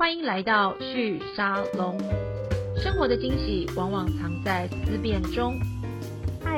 欢迎来到旭沙龙。生活的惊喜往往藏在思辨中。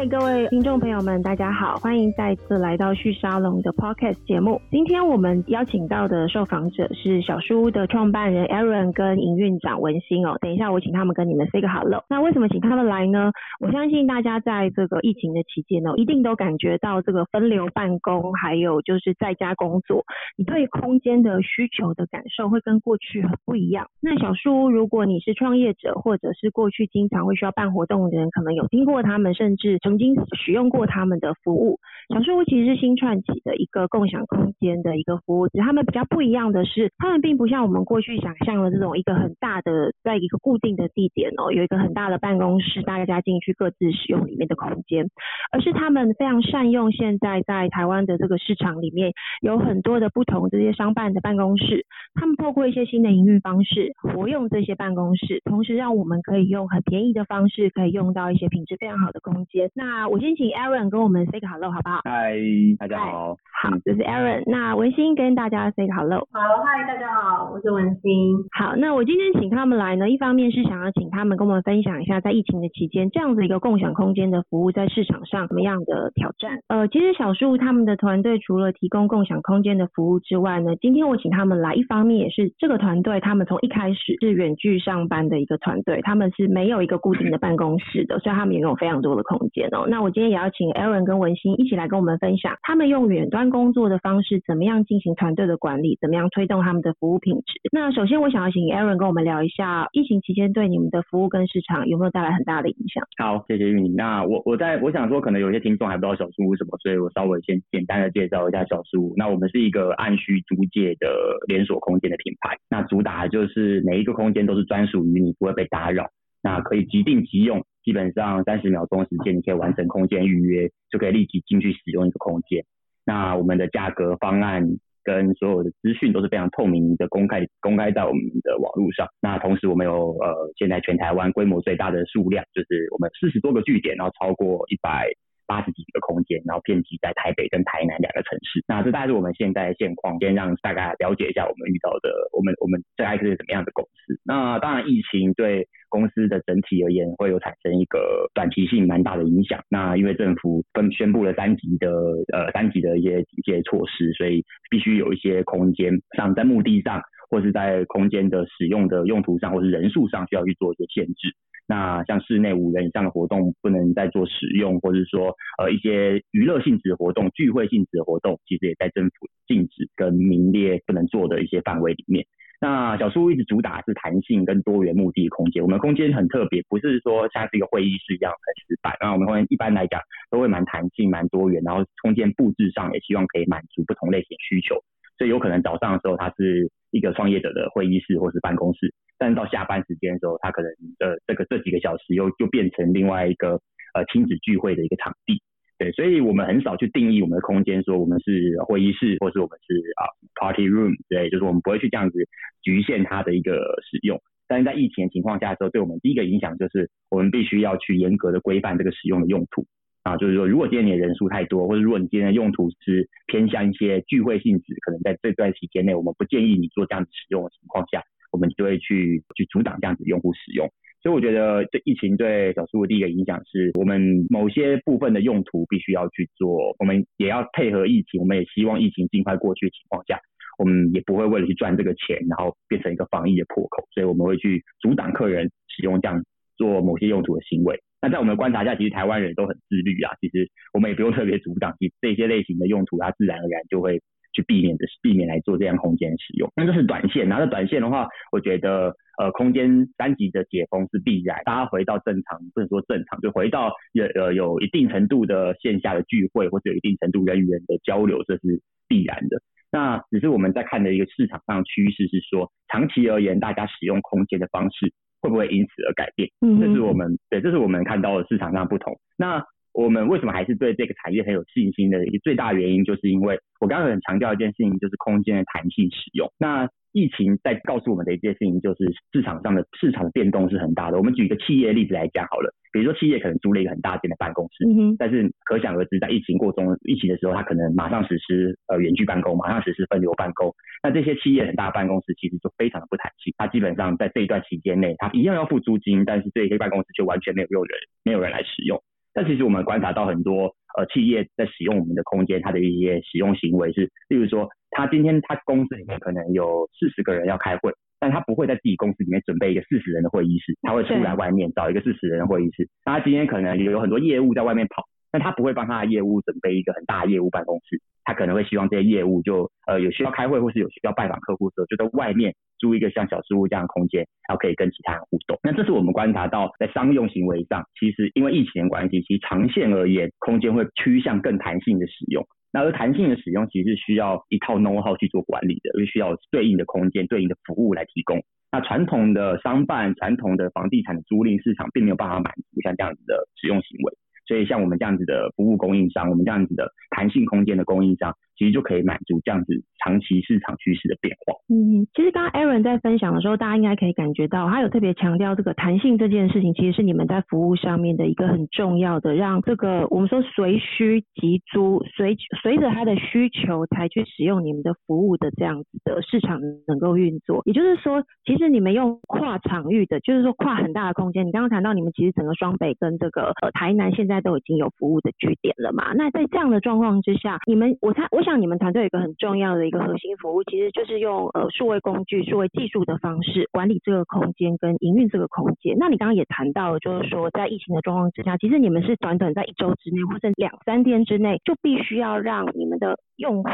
嗨，各位听众朋友们，大家好，欢迎再次来到旭沙龙的 Podcast 节目。今天我们邀请到的受访者是小书屋的创办人 Aaron 跟营运长文心哦。等一下我请他们跟你们 say 个 hello。那为什么请他们来呢？我相信大家在这个疫情的期间呢，一定都感觉到这个分流办公，还有就是在家工作，你对空间的需求的感受会跟过去很不一样。那小书屋，如果你是创业者，或者是过去经常会需要办活动的人，可能有听过他们，甚至曾经使用过他们的服务。小树屋其实是新串起的一个共享空间的一个服务，他们比较不一样的是，他们并不像我们过去想象的这种一个很大的，在一个固定的地点哦，有一个很大的办公室，大家进去各自使用里面的空间，而是他们非常善用现在在台湾的这个市场里面有很多的不同这些商办的办公室，他们透过一些新的营运方式活用这些办公室，同时让我们可以用很便宜的方式可以用到一些品质非常好的空间。那我先请 Aaron 跟我们 say 个 hello 好不好？嗨，大家好。好，这是 Aaron。那文心跟大家 say 个 hello。好，嗨，大家好，我是文心。好，那我今天请他们来呢，一方面是想要请他们跟我们分享一下，在疫情的期间，这样子一个共享空间的服务在市场上什么样的挑战。呃，其实小树他们的团队除了提供共享空间的服务之外呢，今天我请他们来，一方面也是这个团队他们从一开始是远距上班的一个团队，他们是没有一个固定的办公室的，所以他们也有非常多的空间哦。那我今天也要请 Aaron 跟文心一起来跟我们分享，他们用远端工作的方式，怎么样进行团队的管理，怎么样推动他们的服务品质。那首先我想要请 Aaron 跟我们聊一下，疫情期间对你们的服务跟市场有没有带来很大的影响？好，谢谢玉宁。那我我在我想说，可能有些听众还不知道小书屋什么，所以我稍微先简单的介绍一下小书屋。那我们是一个按需租借的连锁空间的品牌，那主打就是每一个空间都是专属于你，不会被打扰，那可以即定即用。基本上三十秒钟时间，你可以完成空间预约，就可以立即进去使用一个空间。那我们的价格方案跟所有的资讯都是非常透明的，公开公开在我们的网络上。那同时我们有呃，现在全台湾规模最大的数量，就是我们四十多个据点，然后超过一百八十几个空间，然后遍及在台北跟台南两个城市。那这大概是我们现在的现况，先让大家了解一下我们遇到的，我们我们大概是怎么样的公司。那当然，疫情对公司的整体而言，会有产生一个短期性蛮大的影响。那因为政府分宣布了三级的呃三级的一些一些措施，所以必须有一些空间上在墓地上，或是在空间的使用的用途上，或是人数上需要去做一些限制。那像室内五人以上的活动不能再做使用，或者是说呃一些娱乐性质的活动、聚会性质的活动，其实也在政府禁止跟名列不能做的一些范围里面。那小书一直主打是弹性跟多元目的空间，我们空间很特别，不是说像是一个会议室一样很死板，那我们空间一般来讲都会蛮弹性、蛮多元，然后空间布置上也希望可以满足不同类型需求，所以有可能早上的时候它是一个创业者的会议室或是办公室。但是到下班时间的时候，它可能呃这个这几个小时又又变成另外一个呃亲子聚会的一个场地，对，所以我们很少去定义我们的空间，说我们是会议室，或是我们是啊 party room 之类，就是我们不会去这样子局限它的一个使用。但是在疫情情况下的时候，对我们第一个影响就是我们必须要去严格的规范这个使用的用途啊，就是说如果今天你的人数太多，或者如果你今天的用途是偏向一些聚会性质，可能在这段期间内，我们不建议你做这样子使用的情况下。我们就会去去阻挡这样子用户使用，所以我觉得这疫情对小书的第一个影响是我们某些部分的用途必须要去做，我们也要配合疫情，我们也希望疫情尽快过去的情况下，我们也不会为了去赚这个钱，然后变成一个防疫的破口，所以我们会去阻挡客人使用这样做某些用途的行为。那在我们的观察下，其实台湾人都很自律啊，其实我们也不用特别阻挡，其实这些类型的用途，它自然而然就会。去避免的是避免来做这样空间使用，那这是短线。然后短线的话，我觉得呃空间三级的解封是必然，大家回到正常，不能说正常，就回到有呃有一定程度的线下的聚会或者有一定程度人与人的交流，这是必然的。那只是我们在看的一个市场上趋势是说，长期而言，大家使用空间的方式会不会因此而改变？嗯，这是我们对，这是我们看到的市场上不同。那我们为什么还是对这个产业很有信心的一个最大原因，就是因为我刚刚很强调一件事情，就是空间的弹性使用。那疫情在告诉我们的一件事情，就是市场上的市场的变动是很大的。我们举一个企业例子来讲好了，比如说企业可能租了一个很大间的办公室，但是可想而知，在疫情过中疫情的时候，它可能马上实施呃远距办公，马上实施分流办公。那这些企业很大的办公室其实就非常的不弹性，它基本上在这一段期间内，它一样要付租金，但是这些办公室却完全没有用人，没有人来使用。但其实我们观察到很多呃企业在使用我们的空间，它的一些使用行为是，例如说，他今天他公司里面可能有四十个人要开会，但他不会在自己公司里面准备一个四十人的会议室，他会出来外面找一个四十人的会议室。那他今天可能有很多业务在外面跑，但他不会帮他的业务准备一个很大的业务办公室。他可能会希望这些业务就呃有需要开会或是有需要拜访客户的时候，就在外面租一个像小书屋这样的空间，然后可以跟其他人互动。那这是我们观察到在商用行为上，其实因为疫情的关系，其实长线而言，空间会趋向更弹性的使用。那而弹性的使用其实需要一套 know how 去做管理的，而需要对应的空间、对应的服务来提供。那传统的商办、传统的房地产的租赁市场，并没有办法满足像这样子的使用行为。所以像我们这样子的服务供应商，我们这样子的弹性空间的供应商。其实就可以满足这样子长期市场趋势的变化。嗯，其实刚刚 Aaron 在分享的时候，大家应该可以感觉到，他有特别强调这个弹性这件事情，其实是你们在服务上面的一个很重要的，让这个我们说随需即租，随随着他的需求才去使用你们的服务的这样子的市场能够运作。也就是说，其实你们用跨场域的，就是说跨很大的空间。你刚刚谈到你们其实整个双北跟这个呃台南现在都已经有服务的据点了嘛？那在这样的状况况之下，你们我猜我想。你们团队有一个很重要的一个核心服务，其实就是用呃数位工具、数位技术的方式管理这个空间跟营运这个空间。那你刚刚也谈到，就是说在疫情的状况之下，其实你们是短短在一周之内或者两三天之内，就必须要让你们的用户。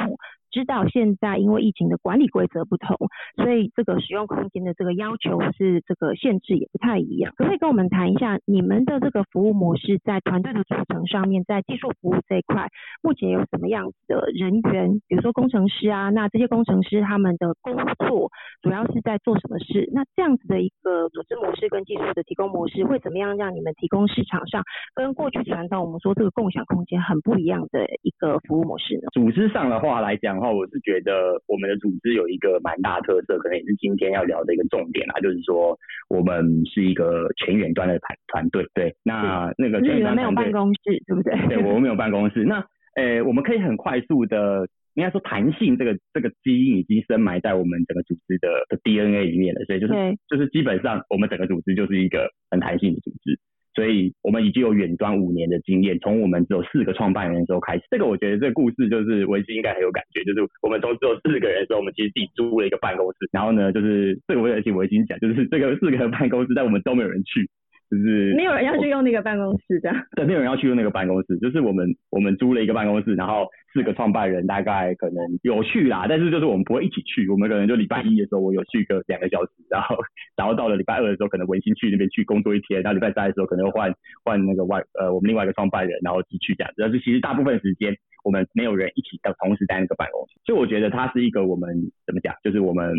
知道现在因为疫情的管理规则不同，所以这个使用空间的这个要求是这个限制也不太一样。可不可以跟我们谈一下你们的这个服务模式在团队的组成上面，在技术服务这一块，目前有什么样的人员？比如说工程师啊，那这些工程师他们的工作主要是在做什么事？那这样子的一个组织模式跟技术的提供模式，会怎么样让你们提供市场上跟过去传统我们说这个共享空间很不一样的一个服务模式呢？组织上的话来讲。我是觉得我们的组织有一个蛮大特色，可能也是今天要聊的一个重点啊，就是说我们是一个全远端的团团队。对，那那个全远端没有办公室，对不对？对，我们没有办公室。那呃，我们可以很快速的，应该说弹性这个这个基因已经深埋在我们整个组织的的 DNA 里面了，所以就是就是基本上我们整个组织就是一个很弹性的组织。所以我们已经有远端五年的经验，从我们只有四个创办人的时候开始。这个我觉得这个故事就是文心应该很有感觉，就是我们从只有四个人的时候，我们其实自己租了一个办公室，然后呢，就是这个我也请文心讲，就是这个四个办公室，但我们都没有人去。就是没有人要去用那个办公室这样，对，没有人要去用那个办公室。就是我们我们租了一个办公室，然后四个创办人大概可能有去啦，但是就是我们不会一起去。我们可能就礼拜一的时候我有去个两个小时，然后然后到了礼拜二的时候可能文心去那边去工作一天，然后礼拜三的时候可能又换换那个外呃我们另外一个创办人，然后继续这样子。但是其实大部分时间。我们没有人一起到同时在那个办公室，所以我觉得它是一个我们怎么讲，就是我们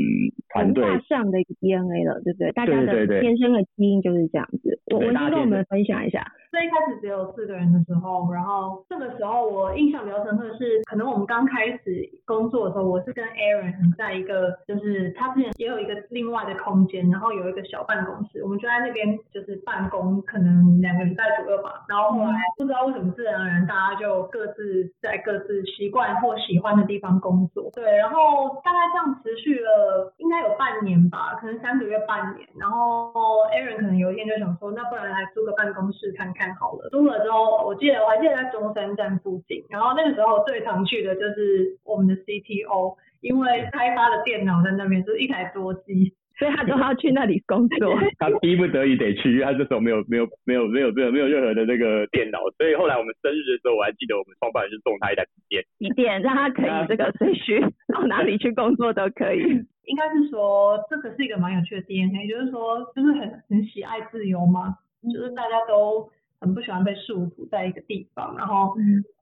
团队上的一个 DNA 了，对不对？大家的天生的基因就是这样子。我我先跟我们分享一下。最一开始只有四个人的时候，然后这个时候我印象比较深刻的是，可能我们刚开始工作的时候，我是跟 Aaron 在一个，就是他之前也有一个另外的空间，然后有一个小办公室，我们就在那边就是办公，可能两个礼拜左右吧。然后后来不知道为什么自然而然大家就各自在各自习惯或喜欢的地方工作。对，然后大概这样持续了应该有半年吧，可能三个月半年。然后 Aaron 可能有一天就想说，那不然来租个办公室看。看好了，租了之后，我记得我还记得在中山站附近，然后那个时候最常去的就是我们的 CTO，因为开发的电脑在那边，就是一台多机，所以他都要去那里工作。他逼不得已得去，他这时候没有没有没有没有没有没有任何的那个电脑，所以后来我们生日的时候，我还记得我们创办人就送他一台笔电，笔电让他可以这个随需到哪里去工作都可以。应该是说这个是一个蛮有趣的 DNA，就是说就是很很喜爱自由嘛，就是大家都。很不喜欢被束缚在一个地方，然后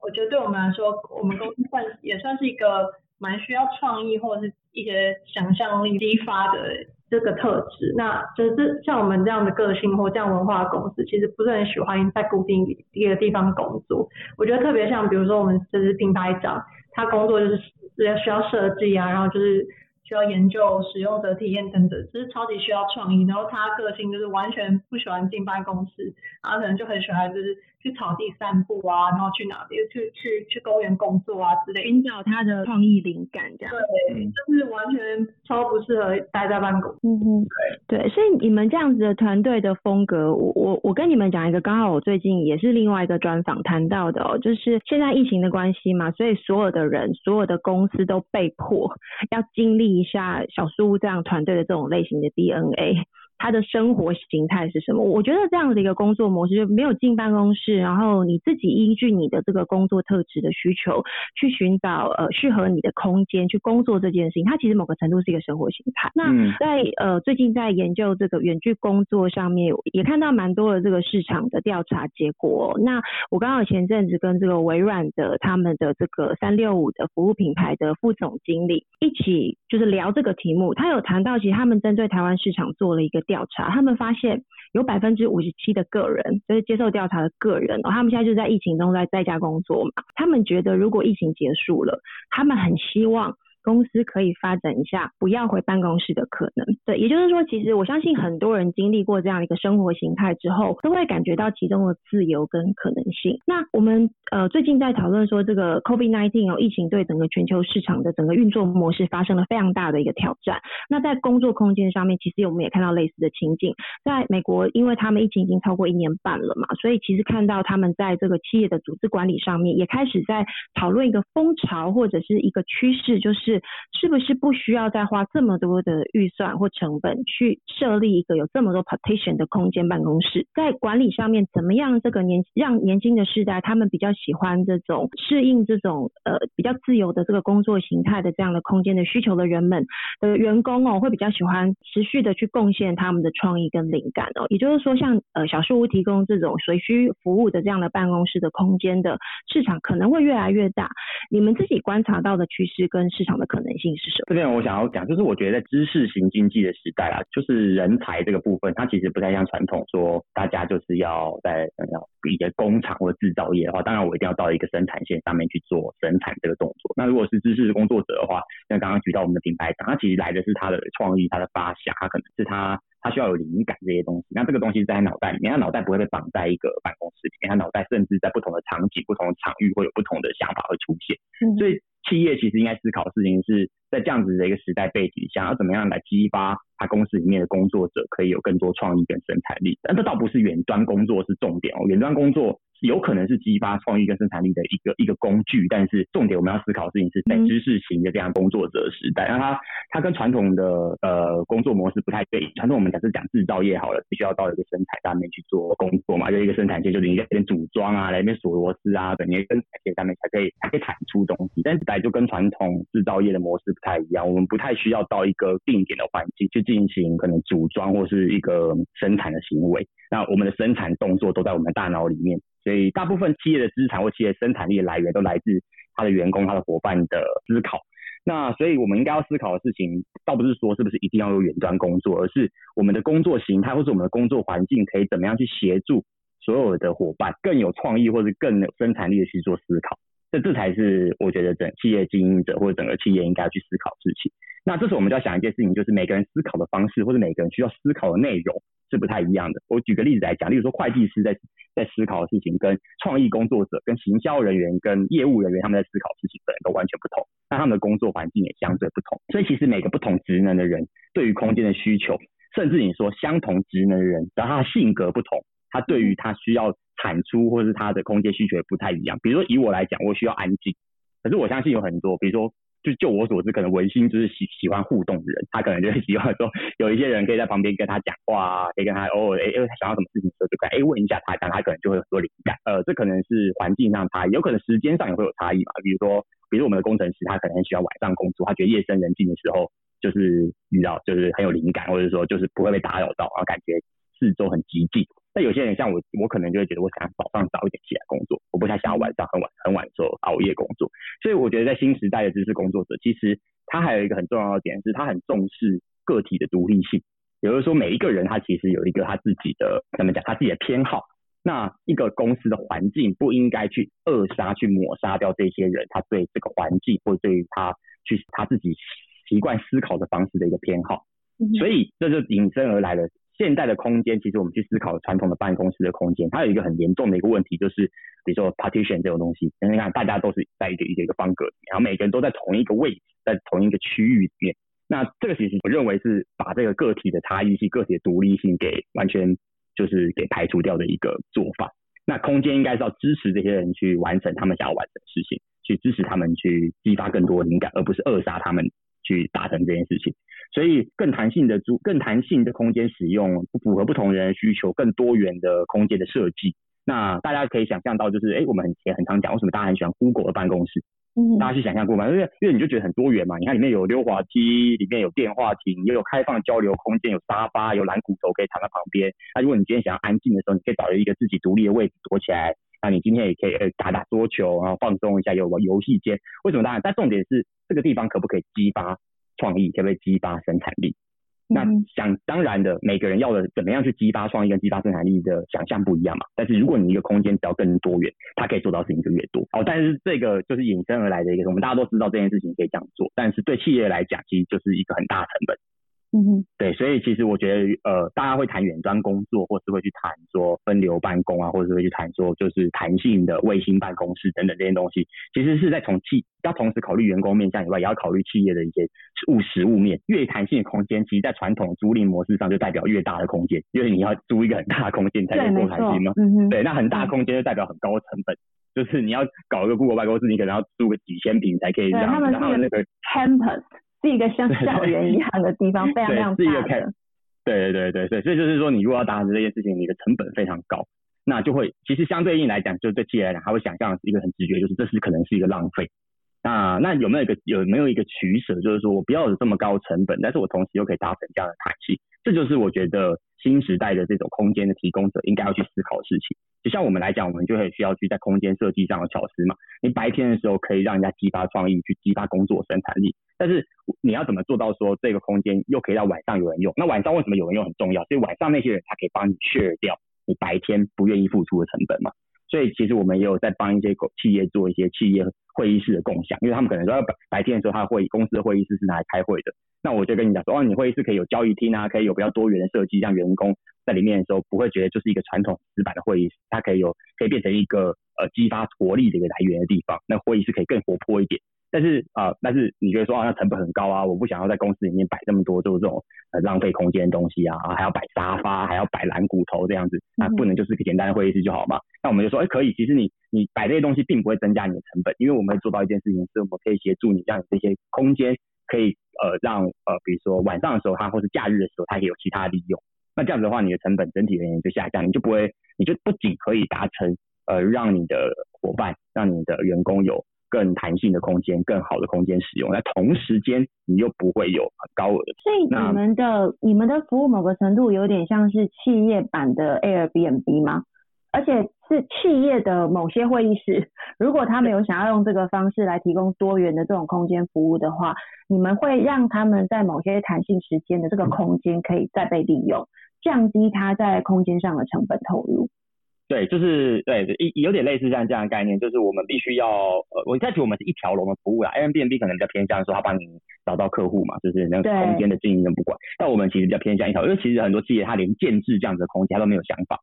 我觉得对我们来说，我们公司算也算是一个蛮需要创意或者是一些想象力激发的这个特质。那就是像我们这样的个性或这样文化的公司，其实不是很喜欢在固定一个地方工作。我觉得特别像比如说我们就是品牌长，他工作就是需要设计啊，然后就是。需要研究使用者体验等等，就是超级需要创意。然后他个性就是完全不喜欢进办公室，他可能就很喜欢就是。去草地散步啊，然后去哪边去去去公园工作啊之类，寻找他的创意灵感这样。对，就是完全超不适合待在办公。嗯哼，对对，所以你们这样子的团队的风格，我我我跟你们讲一个，刚好我最近也是另外一个专访谈到的哦，就是现在疫情的关系嘛，所以所有的人、所有的公司都被迫 要经历一下小苏这样团队的这种类型的 DNA。他的生活形态是什么？我觉得这样的一个工作模式，就没有进办公室，然后你自己依据你的这个工作特质的需求，去寻找呃适合你的空间去工作这件事情，它其实某个程度是一个生活形态。那在呃最近在研究这个远距工作上面，也看到蛮多的这个市场的调查结果。那我刚好前阵子跟这个微软的他们的这个三六五的服务品牌的副总经理一起就是聊这个题目，他有谈到其实他们针对台湾市场做了一个。调查，他们发现有百分之五十七的个人，就是接受调查的个人，他们现在就在疫情中在在家工作嘛。他们觉得如果疫情结束了，他们很希望。公司可以发展一下不要回办公室的可能，对，也就是说，其实我相信很多人经历过这样一个生活形态之后，都会感觉到其中的自由跟可能性。那我们呃最近在讨论说，这个 COVID-19 哦疫情对整个全球市场的整个运作模式发生了非常大的一个挑战。那在工作空间上面，其实我们也看到类似的情景。在美国，因为他们疫情已经超过一年半了嘛，所以其实看到他们在这个企业的组织管理上面，也开始在讨论一个风潮或者是一个趋势，就是。是不是不需要再花这么多的预算或成本去设立一个有这么多 partition 的空间办公室？在管理上面，怎么样这个年让年轻的世代他们比较喜欢这种适应这种呃比较自由的这个工作形态的这样的空间的需求的人们的员工哦，会比较喜欢持续的去贡献他们的创意跟灵感哦。也就是说，像呃小树屋提供这种随需服务的这样的办公室的空间的市场可能会越来越大。你们自己观察到的趋势跟市场的可能性是什么？这边我想要讲，就是我觉得在知识型经济的时代啊，就是人才这个部分，它其实不太像传统说大家就是要在要一个工厂或者制造业的话，当然我一定要到一个生产线上面去做生产这个动作。那如果是知识工作者的话，像刚刚举到我们的品牌长，他其实来的是他的创意、他的发想，他可能是他。他需要有灵感这些东西，那这个东西在他脑袋里面，他脑袋不会被绑在一个办公室里面，他脑袋甚至在不同的场景、不同的场域会有不同的想法会出现。所以企业其实应该思考的事情是在这样子的一个时代背景下，要怎么样来激发他公司里面的工作者可以有更多创意跟生产力。但这倒不是远端工作是重点哦，远端工作。有可能是激发创意跟生产力的一个一个工具，但是重点我们要思考的事情是在知识型的这样工作者时代，那它它跟传统的呃工作模式不太对。传统我们假设讲制造业好了，必须要到一个生产上面去做工作嘛，就一个生产线，就是你在那边组装啊，来那边锁螺丝啊，等你生产线上面才可以才可以产出东西。但是在就跟传统制造业的模式不太一样，我们不太需要到一个定点的环境去进行可能组装或是一个生产的行为。那我们的生产动作都在我们的大脑里面。所以大部分企业的资产或企业生产力的来源都来自他的员工、他的伙伴的思考。那所以我们应该要思考的事情，倒不是说是不是一定要有远端工作，而是我们的工作形态或是我们的工作环境可以怎么样去协助所有的伙伴更有创意或者更有生产力的去做思考。这这才是我觉得整企业经营者或者整个企业应该要去思考的事情。那这时候我们就要想一件事情，就是每个人思考的方式或者每个人需要思考的内容。是不太一样的。我举个例子来讲，例如说会计师在在思考的事情，跟创意工作者、跟行销人员、跟业务人员他们在思考事情，可能都完全不同。那他们的工作环境也相对不同。所以其实每个不同职能的人，对于空间的需求，甚至你说相同职能的人，只要他性格不同，他对于他需要产出或是他的空间需求也不太一样。比如说以我来讲，我需要安静，可是我相信有很多，比如说。就就我所知，可能文心就是喜喜欢互动的人，他可能就会喜欢说有一些人可以在旁边跟他讲话啊，可以跟他偶尔哎，因为他想要什么事情的时候，就可以哎问一下他，这样他可能就会有很多灵感。呃，这可能是环境上差异，有可能时间上也会有差异嘛。比如说，比如我们的工程师，他可能很喜欢晚上工作，他觉得夜深人静的时候，就是遇到就是很有灵感，或者说就是不会被打扰到，然后感觉四周很寂静。那有些人像我，我可能就会觉得我想早上早一点起来工作，我不太想要晚上很晚很晚的时候熬夜工作。所以我觉得在新时代的知识工作者，其实他还有一个很重要的点是，他很重视个体的独立性。也就是说，每一个人他其实有一个他自己的怎么讲，他自己的偏好。那一个公司的环境不应该去扼杀、去抹杀掉这些人他对这个环境或对于他去他自己习惯思考的方式的一个偏好。所以这就引申而来的。现在的空间，其实我们去思考传统的办公室的空间，它有一个很严重的一个问题，就是比如说 partition 这种东西，你看大家都是在一个一个一个方格里面，然后每个人都在同一个位置，在同一个区域里面。那这个其实我认为是把这个个体的差异性、个体的独立性给完全就是给排除掉的一个做法。那空间应该是要支持这些人去完成他们想要完成的事情，去支持他们去激发更多灵感，而不是扼杀他们去达成这件事情。所以更弹性的租、更弹性的空间使用，符合不同人的需求，更多元的空间的设计。那大家可以想象到，就是哎，我们很也很常讲，为什么大家很喜欢 Google 的办公室？嗯，大家去想象过吗？因为因为你就觉得很多元嘛。你看里面有溜滑梯，里面有电话亭，也有开放交流空间，有沙发，有蓝骨头可以躺在旁边。那如果你今天想要安静的时候，你可以找一个自己独立的位置躲起来。那你今天也可以呃打打桌球，然后放松一下，有个游戏间。为什么？当然，但重点是这个地方可不可以激发创意，可不可以激发生产力？那想当然的，每个人要的怎么样去激发创意跟激发生产力的想象不一样嘛。但是如果你一个空间只要更多元，它可以做到事情就越多。哦，但是这个就是引申而来的一个，我们大家都知道这件事情可以这样做，但是对企业来讲，其实就是一个很大的成本。嗯哼，对，所以其实我觉得，呃，大家会谈远端工作，或是会去谈说分流办公啊，或者是会去谈说就是弹性的卫星办公室等等这些东西，其实是在从企要同时考虑员工面向以外，也要考虑企业的一些务实物面。越弹性的空间，其实在传统租赁模式上就代表越大的空间，因为你要租一个很大的空间才能够弹性嘛。嗯哼，对，那很大空间就代表很高的成本，就是你要搞一个 Google 办公室，你可能要租个几千平才可以让他们那个 campus。是一个像校园一样的地方，非常非常大的。对对对对，所以就是说，你如果要达成这件事情，你的成本非常高，那就会其实相对应来讲，就对企业来讲，他会想象一个很直觉，就是这是可能是一个浪费。那那有没有一个有没有一个取舍，就是说我不要有这么高成本，但是我同时又可以达成这样的弹性，这就是我觉得新时代的这种空间的提供者应该要去思考的事情。就像我们来讲，我们就会需要去在空间设计上的巧思嘛。你白天的时候可以让人家激发创意，去激发工作生产力。但是你要怎么做到说这个空间又可以让晚上有人用？那晚上为什么有人用很重要？所以晚上那些人才可以帮你卸掉你白天不愿意付出的成本嘛。所以其实我们也有在帮一些企业做一些企业会议室的共享，因为他们可能说白白天的时候，他会公司的会议室是拿来开会的。那我就跟你讲说，哦，你会议室可以有交易厅啊，可以有比较多元的设计，让员工在里面的时候不会觉得就是一个传统死板的会议室，它可以有可以变成一个呃激发活力的一个来源的地方。那会议室可以更活泼一点。但是啊，但是你觉得说啊，那成本很高啊，我不想要在公司里面摆这么多就是这种呃浪费空间的东西啊，还要摆沙发，还要摆蓝骨头这样子，那不能就是个简单的会议室就好嘛？那我们就说，哎，可以，其实你你摆这些东西并不会增加你的成本，因为我们会做到一件事情，是我们可以协助你让你这些空间可以呃让呃比如说晚上的时候它或是假日的时候它可以有其他利用，那这样子的话，你的成本整体而言就下降，你就不会，你就不仅可以达成呃让你的伙伴让你的员工有。更弹性的空间，更好的空间使用，那同时间你又不会有很高额的。所以你们的你们的服务某个程度有点像是企业版的 Airbnb 吗？而且是企业的某些会议室，如果他们有想要用这个方式来提供多元的这种空间服务的话，你们会让他们在某些弹性时间的这个空间可以再被利用，降低他在空间上的成本投入。对，就是对，一有点类似像这样的概念，就是我们必须要，呃，我再提我们是一条龙的服务啦，Airbnb 可能比较偏向说他帮你找到客户嘛，就是那个空间的经营人不管，但我们其实比较偏向一条，因为其实很多企业它连建制这样子的空间它都没有想法。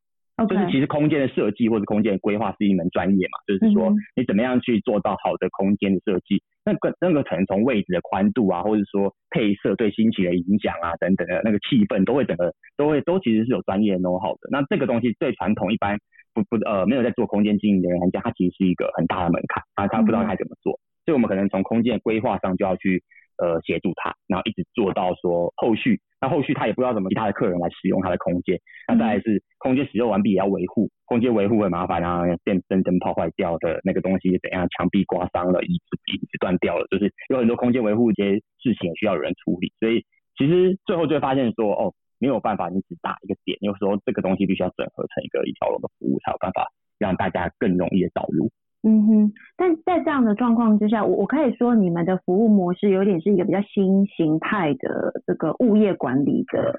就是其实空间的设计或者空间的规划是一门专业嘛，就是说你怎么样去做到好的空间的设计，那个那个可能从位置的宽度啊，或者说配色对心情的影响啊等等的那个气氛，都会整个都会都其实是有专业 know how 的。那这个东西对传统一般不不呃没有在做空间经营的人来讲，它其实是一个很大的门槛啊，他不知道该怎么做，所以我们可能从空间规划上就要去。呃，协助他，然后一直做到说后续，那后续他也不知道怎么其他的客人来使用他的空间，那再来是空间使用完毕也要维护，空间维护很麻烦啊，电灯灯泡坏掉的那个东西怎样，墙壁刮伤了，椅子椅子断掉了，就是有很多空间维护一些事情需要有人处理，所以其实最后就会发现说，哦，没有办法你只打一个点，有时候这个东西必须要整合成一个一条龙的服务，才有办法让大家更容易的导入。嗯哼，但在这样的状况之下，我我可以说你们的服务模式有点是一个比较新形态的这个物业管理的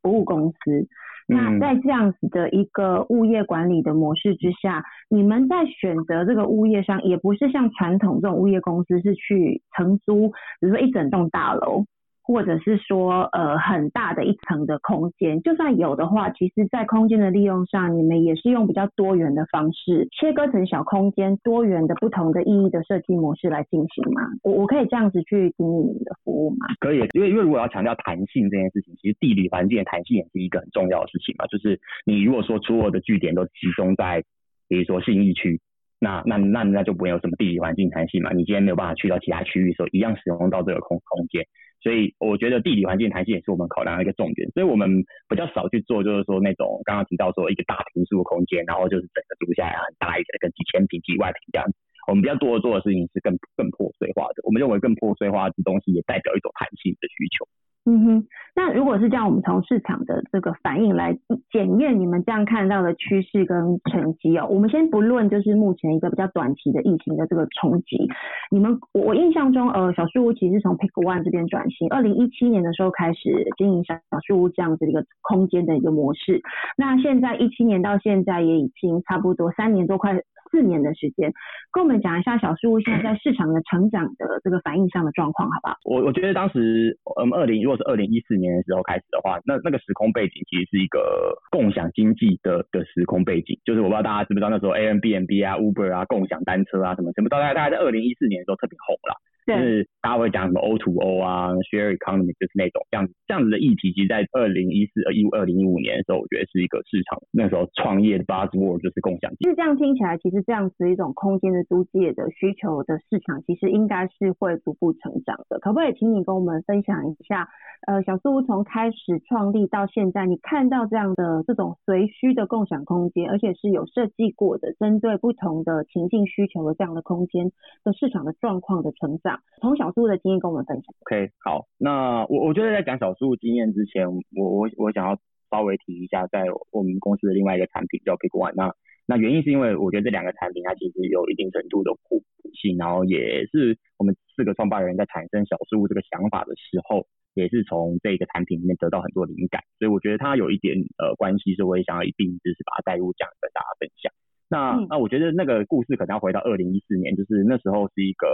服务公司。那在这样子的一个物业管理的模式之下，你们在选择这个物业上，也不是像传统这种物业公司是去承租，比如说一整栋大楼。或者是说，呃，很大的一层的空间，就算有的话，其实，在空间的利用上，你们也是用比较多元的方式，切割成小空间，多元的不同的意义的设计模式来进行吗？我我可以这样子去经营你们的服务吗？可以，因为因为如果要强调弹性这件事情，其实地理环境的弹性也是一个很重要的事情嘛。就是你如果说所有的据点都集中在，比如说信义区，那那那那就没有什么地理环境弹性嘛。你今天没有办法去到其他区域的时候，一样使用到这个空空间。所以我觉得地理环境弹性也是我们考量的一个重点，所以我们比较少去做，就是说那种刚刚提到说一个大平数的空间，然后就是整个租下来很大一个，跟几千平、几万平这样。我们比较多做的事情是更更破碎化的，我们认为更破碎化的东西也代表一种弹性的需求。嗯哼，那如果是这样，我们从市场的这个反应来检验你们这样看到的趋势跟成绩哦。我们先不论就是目前一个比较短期的疫情的这个冲击，你们我印象中呃小树屋其实是从 Pick One 这边转型，二零一七年的时候开始经营小小树屋这样子的一个空间的一个模式。那现在一七年到现在也已经差不多三年多快。四年的时间，跟我们讲一下小树屋现在在市场的成长的这个反应上的状况，好不好？我我觉得当时，嗯，二零如果是二零一四年的时候开始的话，那那个时空背景其实是一个共享经济的的时空背景，就是我不知道大家知不知道那时候 A M B N B 啊，Uber 啊，共享单车啊什么什么，大概大概在二零一四年的时候特别红了。就是大家会讲什么 O to O 啊，share economy，就是那种这样子这样子的议题，其实，在二零一四、二一五、二零一五年的时候，我觉得是一个市场那时候创业的 buzzword 就是共享。其实这样听起来，其实这样子一种空间的租借的需求的市场，其实应该是会逐步成长的。可不可以请你跟我们分享一下，呃，小树屋从开始创立到现在，你看到这样的这种随需的共享空间，而且是有设计过的，针对不同的情境需求的这样的空间的市场的状况的成长。从小树的经验跟我们分享。OK，好，那我我觉得在讲小树经验之前，我我我想要稍微提一下，在我们公司的另外一个产品叫 Pick One。那那原因是因为我觉得这两个产品它其实有一定程度的互补性，然后也是我们四个创办人在产生小树这个想法的时候，也是从这个产品里面得到很多灵感，所以我觉得它有一点呃关系，所以我也想要一并就是把它带入这样跟大家分享。那那我觉得那个故事可能要回到二零一四年，就是那时候是一个。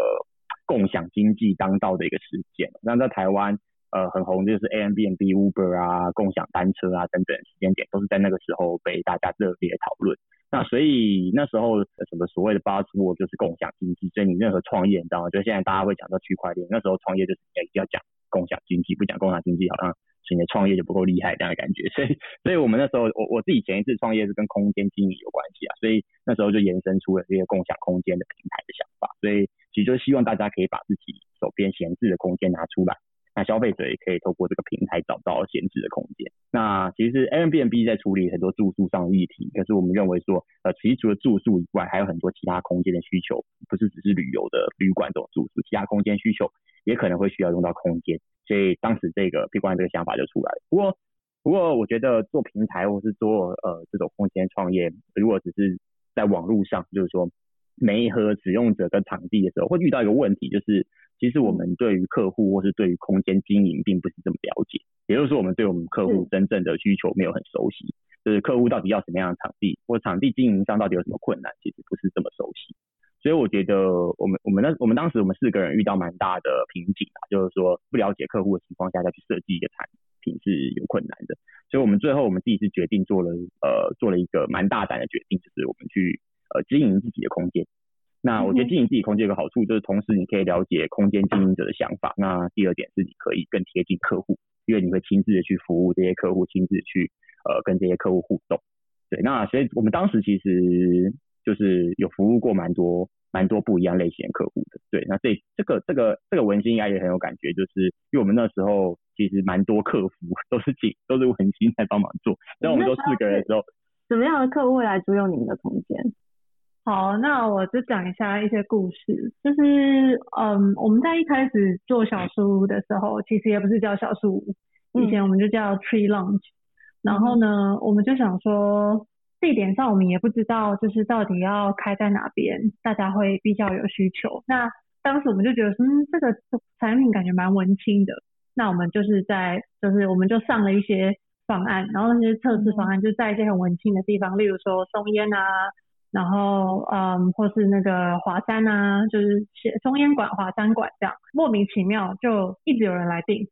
共享经济当道的一个事件，那在台湾呃很红就是 A M B N B Uber 啊，共享单车啊等等时间点，都是在那个时候被大家热烈讨论。那所以那时候什么所谓的 Buzzword 就是共享经济，所以你任何创业，你知道吗？就现在大家会讲到区块链，那时候创业就是一定要讲共享经济，不讲共享经济好像。你的创业就不够厉害这样的感觉，所以，所以我们那时候，我我自己前一次创业是跟空间经营有关系啊，所以那时候就延伸出了这些共享空间的平台的想法，所以其实就希望大家可以把自己手边闲置的空间拿出来，那消费者也可以透过这个平台找到闲置的空间。那其实 Airbnb 在处理很多住宿上的议题，可是我们认为说，呃，其实除了住宿以外，还有很多其他空间的需求，不是只是旅游的旅馆这种住宿，其他空间需求也可能会需要用到空间。所以当时这个闭关这个想法就出来了。不过，不过我觉得做平台或是做呃这种空间创业，如果只是在网络上，就是说没和使用者跟场地的时候，会遇到一个问题，就是其实我们对于客户或是对于空间经营并不是这么了解。也就是说，我们对我们客户真正的需求没有很熟悉，就是客户到底要什么样的场地，或场地经营上到底有什么困难，其实不是这么熟悉。所以我觉得我们我们那我们当时我们四个人遇到蛮大的瓶颈啊，就是说不了解客户的情况下再去设计一个产品是有困难的。所以我们最后我们自己是决定做了呃做了一个蛮大胆的决定，就是我们去呃经营自己的空间。那我觉得经营自己空间有个好处就是同时你可以了解空间经营者的想法。那第二点是你可以更贴近客户，因为你会亲自的去服务这些客户，亲自去呃跟这些客户互动。对，那所以我们当时其实。就是有服务过蛮多蛮多不一样类型的客户的，对，那这这个这个这个文心应该也很有感觉，就是因为我们那时候其实蛮多客服 都是请都是文心在帮忙做，当我们都四个人的时候，什么样的客户会来租用你们的空间？好，那我就讲一下一些故事，就是嗯，我们在一开始做小树屋的时候，其实也不是叫小树屋，以前我们就叫 Tree Lounge。然后呢，我们就想说，地点上我们也不知道，就是到底要开在哪边，大家会比较有需求。那当时我们就觉得，嗯，这个产品感觉蛮文青的。那我们就是在，就是我们就上了一些方案，然后那些测试方案就在一些很文青的地方，例如说松烟啊，然后嗯，或是那个华山啊，就是写松烟馆、华山馆这样，莫名其妙就一直有人来订，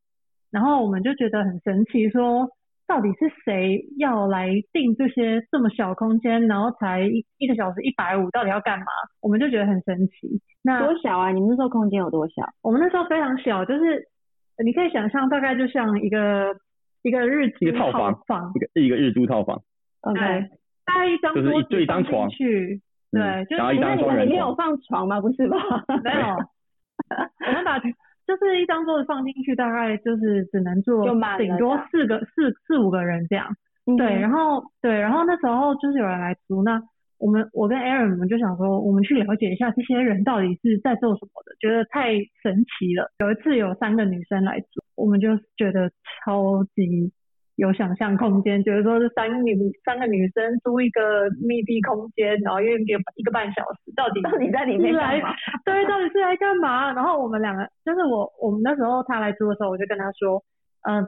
然后我们就觉得很神奇，说。到底是谁要来订这些这么小空间，然后才一一个小时一百五，到底要干嘛？我们就觉得很神奇。那多小啊？你们那时候空间有多小？我们那时候非常小，就是你可以想象，大概就像一个一个日租套房，一个一个日租套房。OK，大概一张桌子，一张床去，对，就是那你们里面有放床吗？不是吧？没有，我们把。就是一张桌子放进去，大概就是只能坐顶多四个四四五个人这样。对，然后对，然后那时候就是有人来租，那我们我跟 Aaron 我们就想说，我们去了解一下这些人到底是在做什么的，觉得太神奇了。有一次有三个女生来租，我们就觉得超级。有想象空间，觉得说是三个女三个女生租一个密闭空间，然后因为一个一个半小时，到底到底在里面干嘛？对，到底是来干嘛？然后我们两个，就是我我们那时候他来租的时候，我就跟他说，嗯，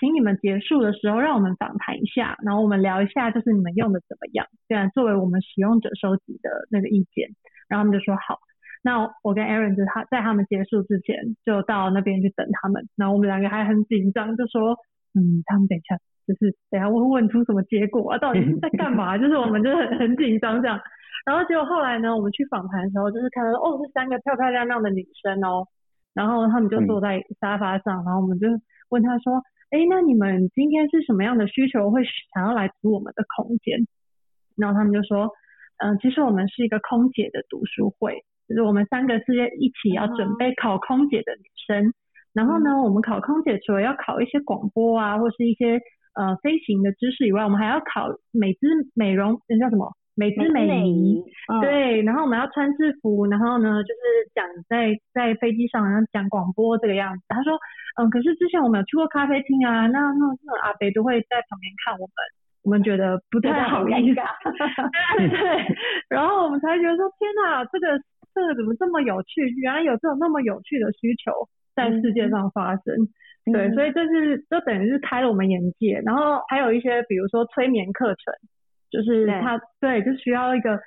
请你们结束的时候让我们访谈一下，然后我们聊一下，就是你们用的怎么样，这样作为我们使用者收集的那个意见。然后他们就说好，那我跟 Aaron 就他在他们结束之前就到那边去等他们，然后我们两个还很紧张，就说。嗯，他们等一下，就是等下会问出什么结果啊？到底是在干嘛？就是我们就很很紧张这样。然后结果后来呢，我们去访谈的时候，就是看到哦，是三个漂漂亮亮的女生哦。然后他们就坐在沙发上，然后我们就问他说：“哎，那你们今天是什么样的需求会想要来租我们的空间？”然后他们就说：“嗯，其实我们是一个空姐的读书会，就是我们三个是一起要准备考空姐的女生。”然后呢，我们考空姐除了要考一些广播啊，或是一些呃飞行的知识以外，我们还要考美姿美容，那叫什么美姿美仪？对，然后我们要穿制服，然后呢就是讲在在飞机上然后讲广播这个样子。他说，嗯，可是之前我们有去过咖啡厅啊，那那那阿北都会在旁边看我们，我们觉得不太好意思。对，然后我们才觉得说，天哪，这个这个怎么这么有趣？原来有这种那么有趣的需求。在世界上发生，对，所以这是就等于是开了我们眼界。然后还有一些，比如说催眠课程，就是他对，就需要一个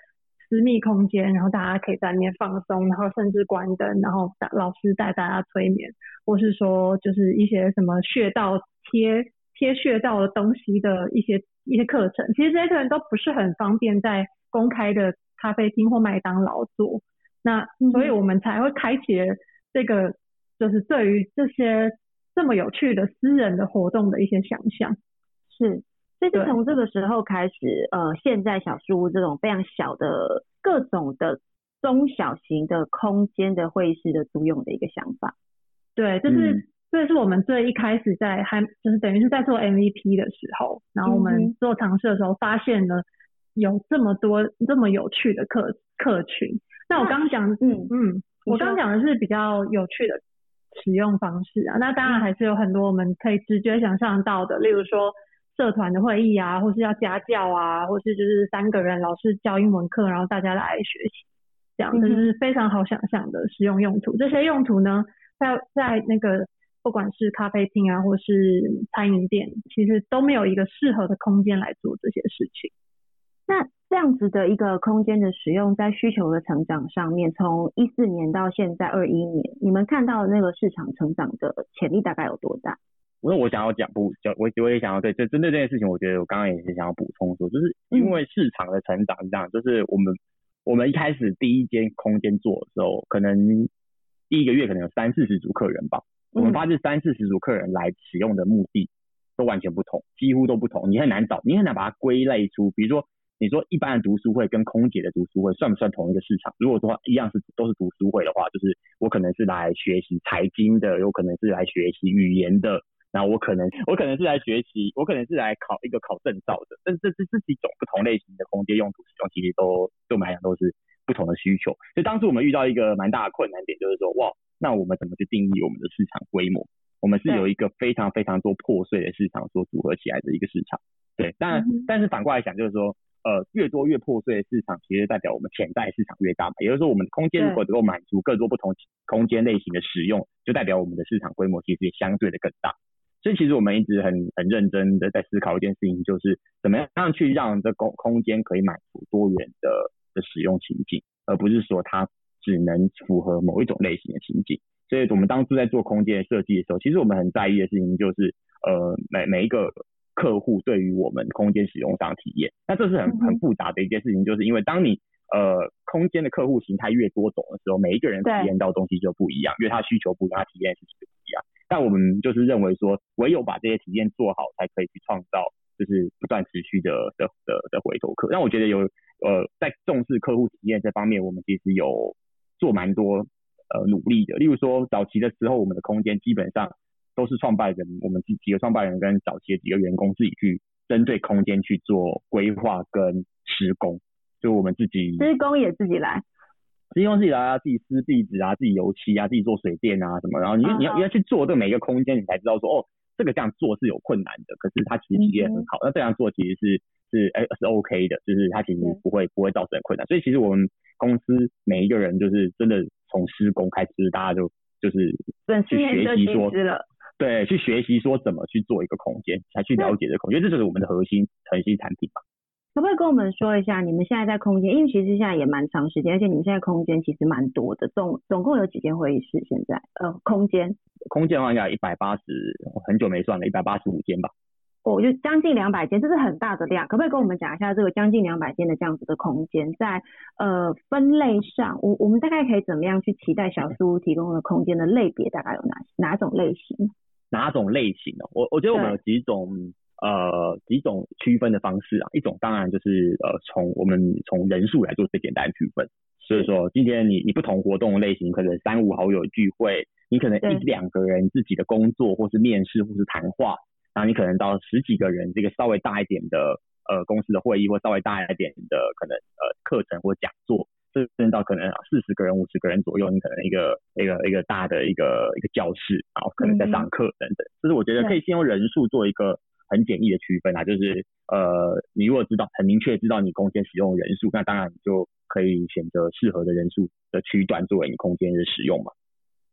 私密空间，然后大家可以在里面放松，然后甚至关灯，然后老师带大家催眠，或是说就是一些什么穴道贴贴穴道的东西的一些一些课程。其实这些课程都不是很方便在公开的咖啡厅或麦当劳做，那所以我们才会开启这个。就是对于这些这么有趣的私人的活动的一些想象，是，所以是从这个时候开始，呃，现在小书屋这种非常小的各种的中小型的空间的会议室的租用的一个想法。对，就是这是我们最一开始在还就是等于是在做 MVP 的时候，然后我们做尝试的时候发现了有这么多这么有趣的客客群。那我刚刚讲，嗯嗯，我刚刚讲的是比较有趣的。使用方式啊，那当然还是有很多我们可以直觉想象到的，例如说社团的会议啊，或是要家教啊，或是就是三个人老师教英文课，然后大家来学习，这样这是非常好想象的使用用途。这些用途呢，在在那个不管是咖啡厅啊，或是餐饮店，其实都没有一个适合的空间来做这些事情。那这样子的一个空间的使用，在需求的成长上面，从一四年到现在二一年，你们看到的那个市场成长的潜力大概有多大？因为我想要讲不，我我也想要对，就针对这件事情，我觉得我刚刚也是想要补充说，就是因为市场的成长是这样，就是我们我们一开始第一间空间做的时候，可能第一个月可能有三四十组客人吧，我们发现三四十组客人来使用的目的都完全不同，几乎都不同，你很难找，你很难把它归类出，比如说。你说一般的读书会跟空姐的读书会算不算同一个市场？如果说一样是都是读书会的话，就是我可能是来学习财经的，有可能是来学习语言的，然后我可能我可能是来学习，我可能是来考一个考证照的。但这这这几种不同类型的空间用途使用，其实都对我们来讲都是不同的需求。所以当时我们遇到一个蛮大的困难点，就是说哇，那我们怎么去定义我们的市场规模？我们是有一个非常非常多破碎的市场所组合起来的一个市场。对，但但是反过来想，就是说，呃，越多越破碎的市场，其实代表我们潜在市场越大嘛。也就是说，我们的空间如果能够满足更多不同空间类型的使用，就代表我们的市场规模其实也相对的更大。所以其实我们一直很很认真的在思考一件事情，就是怎么样去让这空空间可以满足多元的的使用情境，而不是说它只能符合某一种类型的情境。所以我们当初在做空间设计的时候，其实我们很在意的事情就是，呃，每每一个客户对于我们空间使用上体验，那这是很很复杂的一件事情，就是因为当你呃空间的客户形态越多种的时候，每一个人体验到东西就不一样，因为他需求不一样，他体验事情就不一样。但我们就是认为说，唯有把这些体验做好，才可以去创造就是不断持续的的的的回头客。那我觉得有呃在重视客户体验这方面，我们其实有做蛮多呃努力的。例如说早期的时候，我们的空间基本上都是创办人，我们几几个创办人跟早期的几个员工自己去针对空间去做规划跟施工，就我们自己施工也自己来。施工自己来啊，自己撕壁纸啊，自己油漆啊，自己做水电啊什么，然后你你要你要去做这每一个空间，你才知道说哦，这个这样做是有困难的，可是它其实体验很好。那这样做其实是是哎是 OK 的，就是它其实不会不会造成困难。所以其实我们公司每一个人就是真的从施工开始，大家就就是去学习说，对，去学习说怎么去做一个空间，才去了解这空间，这就是我们的核心核心产品嘛。可不可以跟我们说一下，你们现在在空间？因为其实现在也蛮长时间，而且你们现在空间其实蛮多的，总总共有几间会议室？现在呃，空间？空间的话应该一百八十，很久没算了，一百八十五间吧。哦，就将近两百间，这是很大的量。可不可以跟我们讲一下这个将近两百间的这样子的空间，在呃分类上，我我们大概可以怎么样去期待小书提供的空间的类别大概有哪哪种类型？哪种类型呢？我我觉得我们有几种。呃，几种区分的方式啊，一种当然就是呃，从我们从人数来做最简单的区分。所以说，今天你你不同活动类型，可能三五好友聚会，你可能一两个人自己的工作，或是面试，或是谈话，然后你可能到十几个人，这个稍微大一点的呃公司的会议，或稍微大一点的可能呃课程或讲座，甚至到可能四十个人、五十个人左右，你可能一个一个一个大的一个一个教室，然后可能在上课等等。就是我觉得可以先用人数做一个。很简易的区分啊，就是呃，你如果知道很明确知道你空间使用人数，那当然你就可以选择适合的人数的区段作为你空间的使用嘛。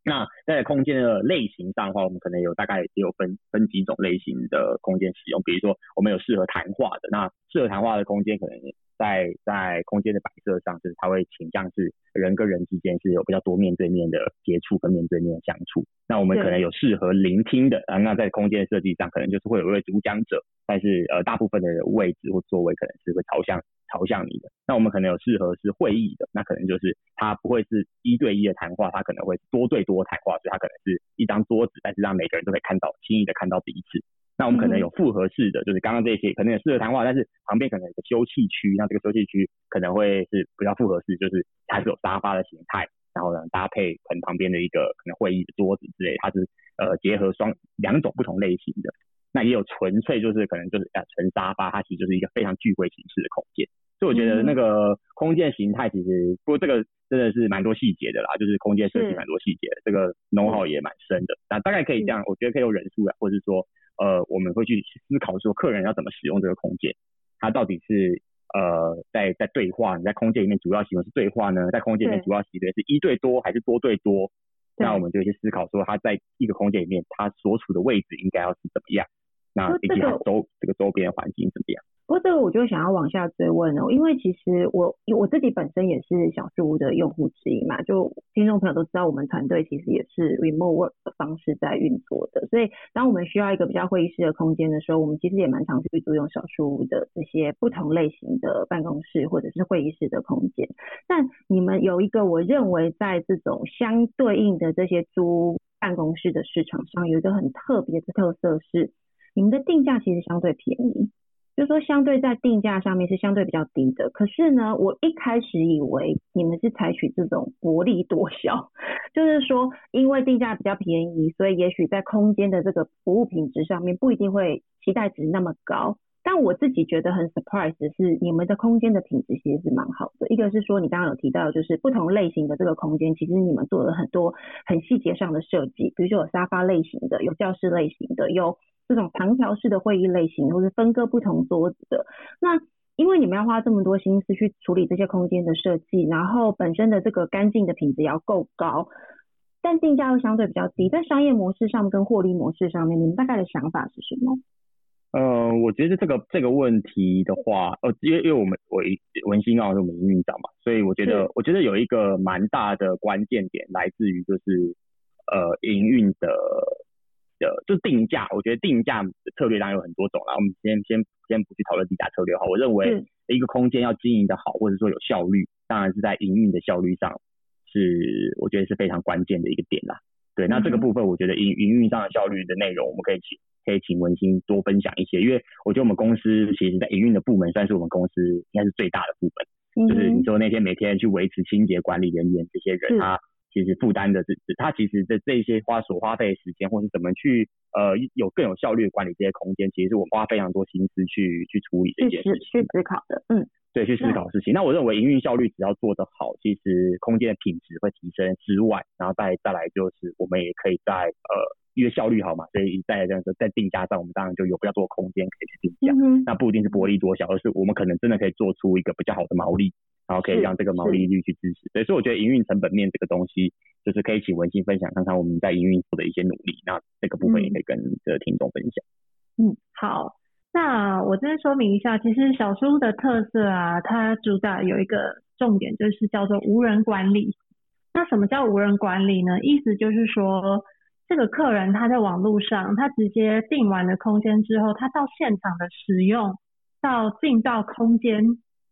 那在空间的类型上的话，我们可能有大概也有分分几种类型的空间使用，比如说我们有适合谈话的，那适合谈话的空间可能。在在空间的摆设上，就是它会倾向是人跟人之间是有比较多面对面的接触跟面对面的相处。那我们可能有适合聆听的啊，那在空间设计上可能就是会有一位主讲者，但是呃大部分的位置或座位可能是会朝向朝向你的。那我们可能有适合是会议的，那可能就是它不会是一对一的谈话，它可能会多对多谈话，所以它可能是一张桌子，但是让每个人都可以看到轻易的看到彼此。那我们可能有复合式的，就是刚刚这些可能也适合谈话，但是旁边可能有个休憩区，那这个休憩区可能会是比较复合式，就是它是有沙发的形态，然后呢搭配可能旁边的一个可能会议的桌子之类，它是呃结合双两种不同类型的。那也有纯粹就是可能就是呃纯沙发，它其实就是一个非常聚会形式的空间。所以我觉得那个空间形态其实，不过这个真的是蛮多细节的啦，就是空间设计蛮多细节，这个 know how 也蛮深的。那大概可以这样，我觉得可以用人数啊，或者是说。呃，我们会去思考说，客人要怎么使用这个空间，他到底是呃在在对话，你在空间里面主要行为是对话呢，在空间里面主要行为是一对多还是多对多？那我们就去思考说，他在一个空间里面，他所处的位置应该要是怎么样？那以及他周这个周边环境怎么样？不过这个我就想要往下追问了，因为其实我我自己本身也是小树屋的用户之一嘛，就听众朋友都知道，我们团队其实也是 remote work 的方式在运作的，所以当我们需要一个比较会议室的空间的时候，我们其实也蛮常去租用小树屋的这些不同类型的办公室或者是会议室的空间。但你们有一个我认为在这种相对应的这些租办公室的市场上有一个很特别的特色是，你们的定价其实相对便宜。就说相对在定价上面是相对比较低的，可是呢，我一开始以为你们是采取这种薄利多销，就是说因为定价比较便宜，所以也许在空间的这个服务品质上面不一定会期待值那么高。但我自己觉得很 surprise 的是，你们的空间的品质其实是蛮好的。一个是说你刚刚有提到，就是不同类型的这个空间，其实你们做了很多很细节上的设计，比如说有沙发类型的，有教室类型的，有这种长条式的会议类型，或是分割不同桌子的。那因为你们要花这么多心思去处理这些空间的设计，然后本身的这个干净的品质要够高，但定价又相对比较低，在商业模式上跟获利模式上面，你们大概的想法是什么？呃，我觉得这个这个问题的话，呃，因为因为我们我文心刚好是我们营运长嘛，所以我觉得我觉得有一个蛮大的关键点来自于就是呃营运的的就定价，我觉得定价策略当然有很多种啦，我们先先先不去讨论定价策略哈，我认为一个空间要经营的好，或者说有效率，当然是在营运的效率上是我觉得是非常关键的一个点啦。对，那这个部分我觉得营营运上的效率的内容，我们可以请。可以请文心多分享一些，因为我觉得我们公司其实在营运的部门算是我们公司应该是最大的部门，就是你说那些每天去维持清洁管理人员这些人，他其实负担的是，他其实这这些花所花费的时间，或是怎么去呃有更有效率的管理这些空间，其实是我们花非常多心思去去处理这件事去思考的，嗯，对，去思考事情。那我认为营运效率只要做得好，其实空间的品质会提升之外，然后再再来就是我们也可以在呃。因为效率好嘛，所以在这样子在定价上，我们当然就有比较多空间可以去定价。嗯那不一定是薄利多销，而是我们可能真的可以做出一个比较好的毛利，然后可以让这个毛利率去支持。所以，我觉得营运成本面这个东西，就是可以请文心分享看看我们在营运做的一些努力。那这个部分也可以跟这个听众分享。嗯，好，那我这边说明一下，其实小书的特色啊，它主打有一个重点，就是叫做无人管理。那什么叫无人管理呢？意思就是说。这个客人他在网络上，他直接订完了空间之后，他到现场的使用，到进到空间，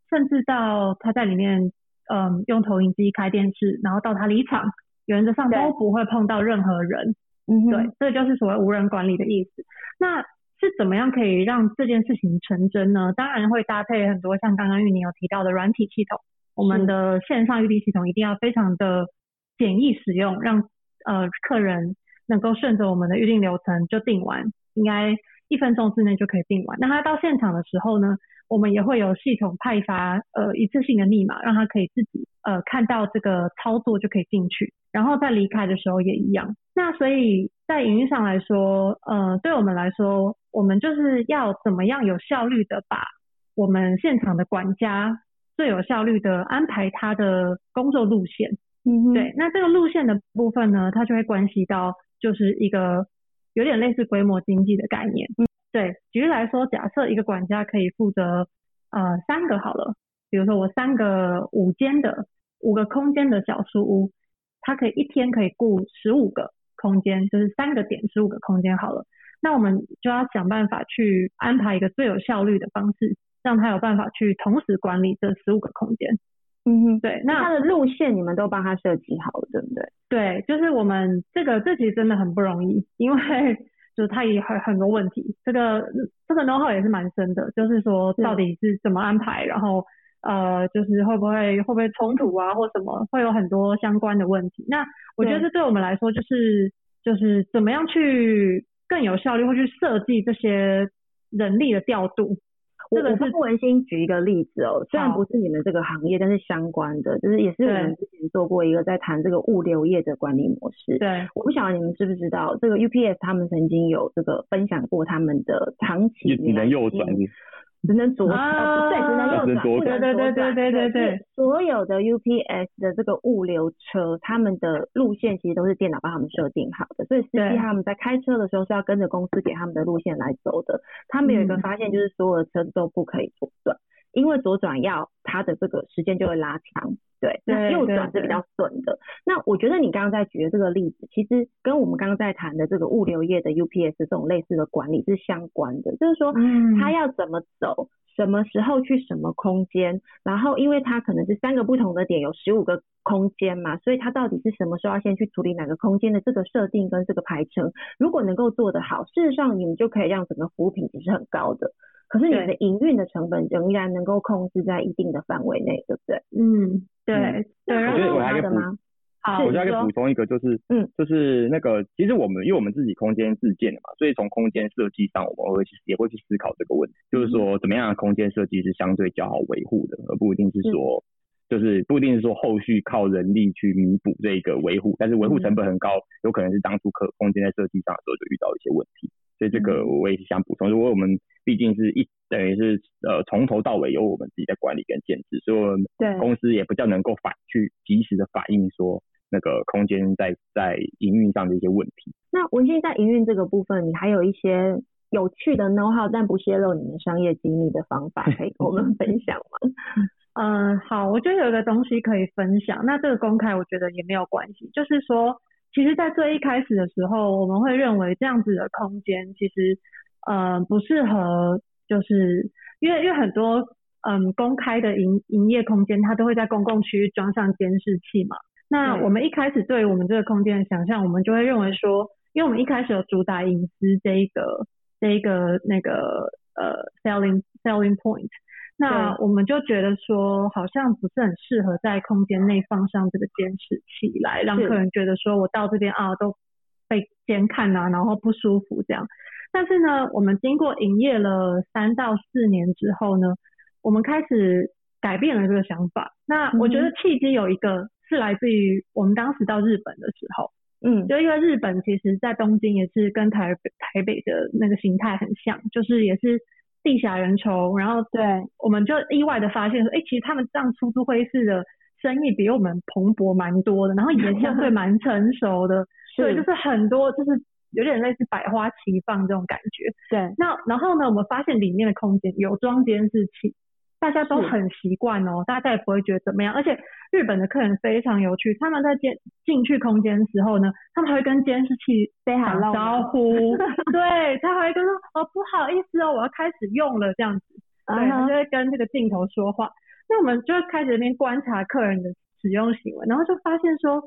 甚至到他在里面，嗯，用投影机开电视，然后到他离场，原则上都不会碰到任何人。嗯，对，这就是所谓无人管理的意思。那是怎么样可以让这件事情成真呢？当然会搭配很多像刚刚玉宁有提到的软体系统，我们的线上预订系统一定要非常的简易使用，让呃客人。能够顺着我们的预定流程就订完，应该一分钟之内就可以订完。那他到现场的时候呢，我们也会有系统派发呃一次性的密码，让他可以自己呃看到这个操作就可以进去，然后在离开的时候也一样。那所以在营运上来说，呃，对我们来说，我们就是要怎么样有效率的把我们现场的管家最有效率的安排他的工作路线。嗯，对。那这个路线的部分呢，它就会关系到。就是一个有点类似规模经济的概念。嗯，对，举例来说，假设一个管家可以负责呃三个好了，比如说我三个五间的五个空间的小书屋，他可以一天可以雇十五个空间，就是三个点十五个空间好了。那我们就要想办法去安排一个最有效率的方式，让他有办法去同时管理这十五个空间。嗯哼，对，那它的路线你们都帮他设计好了，对不对？对，就是我们这个这其实真的很不容易，因为 就是它也很很多问题，这个这个 know how 也是蛮深的，就是说到底是怎么安排，然后呃，就是会不会会不会冲突啊，或什么，会有很多相关的问题。那我觉得这对我们来说，就是就是怎么样去更有效率，或去设计这些人力的调度。我我帮文心举一个例子哦，虽然不是你们这个行业，但是相关的，就是也是我们之前做过一个在谈这个物流业的管理模式。对，我不晓得你们知不知道，这个 UPS 他们曾经有这个分享过他们的长期只能右转。只能左转，对，只能右转，不能左转。对对对对对所有的 UPS 的这个物流车，他们的路线其实都是电脑帮他们设定好的，所以司机他们在开车的时候是要跟着公司给他们的路线来走的。他们有一个发现，就是所有的车子都不可以左转，因为左转要它的这个时间就会拉长。对，那右转是比较顺的。那我觉得你刚刚在举的这个例子，其实跟我们刚刚在谈的这个物流业的 UPS 这种类似的管理是相关的。就是说，他要怎么走，什么时候去什么空间，然后因为它可能是三个不同的点，有十五个空间嘛，所以它到底是什么时候要先去处理哪个空间的这个设定跟这个排程，如果能够做得好，事实上你们就可以让整个服务品质是很高的。可是你的营运的成本仍然能够控制在一定的范围内，对不对？嗯，对。对，我觉得我还有补，好，我再给补充一个，就是嗯，就是那个，其实我们因为我们自己空间自建的嘛，所以从空间设计上，我们会也会去思考这个问题，就是说怎么样的空间设计是相对较好维护的，而不一定是说。就是不一定是说后续靠人力去弥补这个维护，但是维护成本很高，有可能是当初可空间在设计上的时候就遇到一些问题，所以这个我也是想补充。如果我们毕竟是一等于是呃从头到尾由我们自己在管理跟建制，所以我们公司也不叫能够反去及时的反映说那个空间在在营运上的一些问题。那文心在营运这个部分，你还有一些有趣的 know how 但不泄露你们商业机密的方法，可以跟我们 分享吗？嗯，好，我觉得有一个东西可以分享。那这个公开，我觉得也没有关系。就是说，其实，在最一开始的时候，我们会认为这样子的空间，其实，呃，不适合，就是因为因为很多，嗯，公开的营营业空间，它都会在公共区域装上监视器嘛。那我们一开始对我们这个空间的想象，我们就会认为说，因为我们一开始有主打隐私这一个这一个那个呃 selling selling point。那我们就觉得说，好像不是很适合在空间内放上这个监视器，来让客人觉得说我到这边啊都被监看啊，然后不舒服这样。但是呢，我们经过营业了三到四年之后呢，我们开始改变了这个想法。那我觉得契机有一个是来自于我们当时到日本的时候，嗯，就因为日本其实在东京也是跟台台北的那个形态很像，就是也是。地下人稠，然后对，我们就意外的发现说，哎，其实他们这样出租会议室的生意比我们蓬勃蛮多的，然后也相对蛮成熟的，对，就是很多就是有点类似百花齐放这种感觉。对，那然后呢，我们发现里面的空间有装监视器。大家都很习惯哦，大家也不会觉得怎么样。而且日本的客人非常有趣，他们在进进去空间的时候呢，他们还会跟监视器打招呼，对他还会跟说哦不好意思哦，我要开始用了这样子，对，他就会跟这个镜头说话。那我们就开始那边观察客人的使用行为，然后就发现说，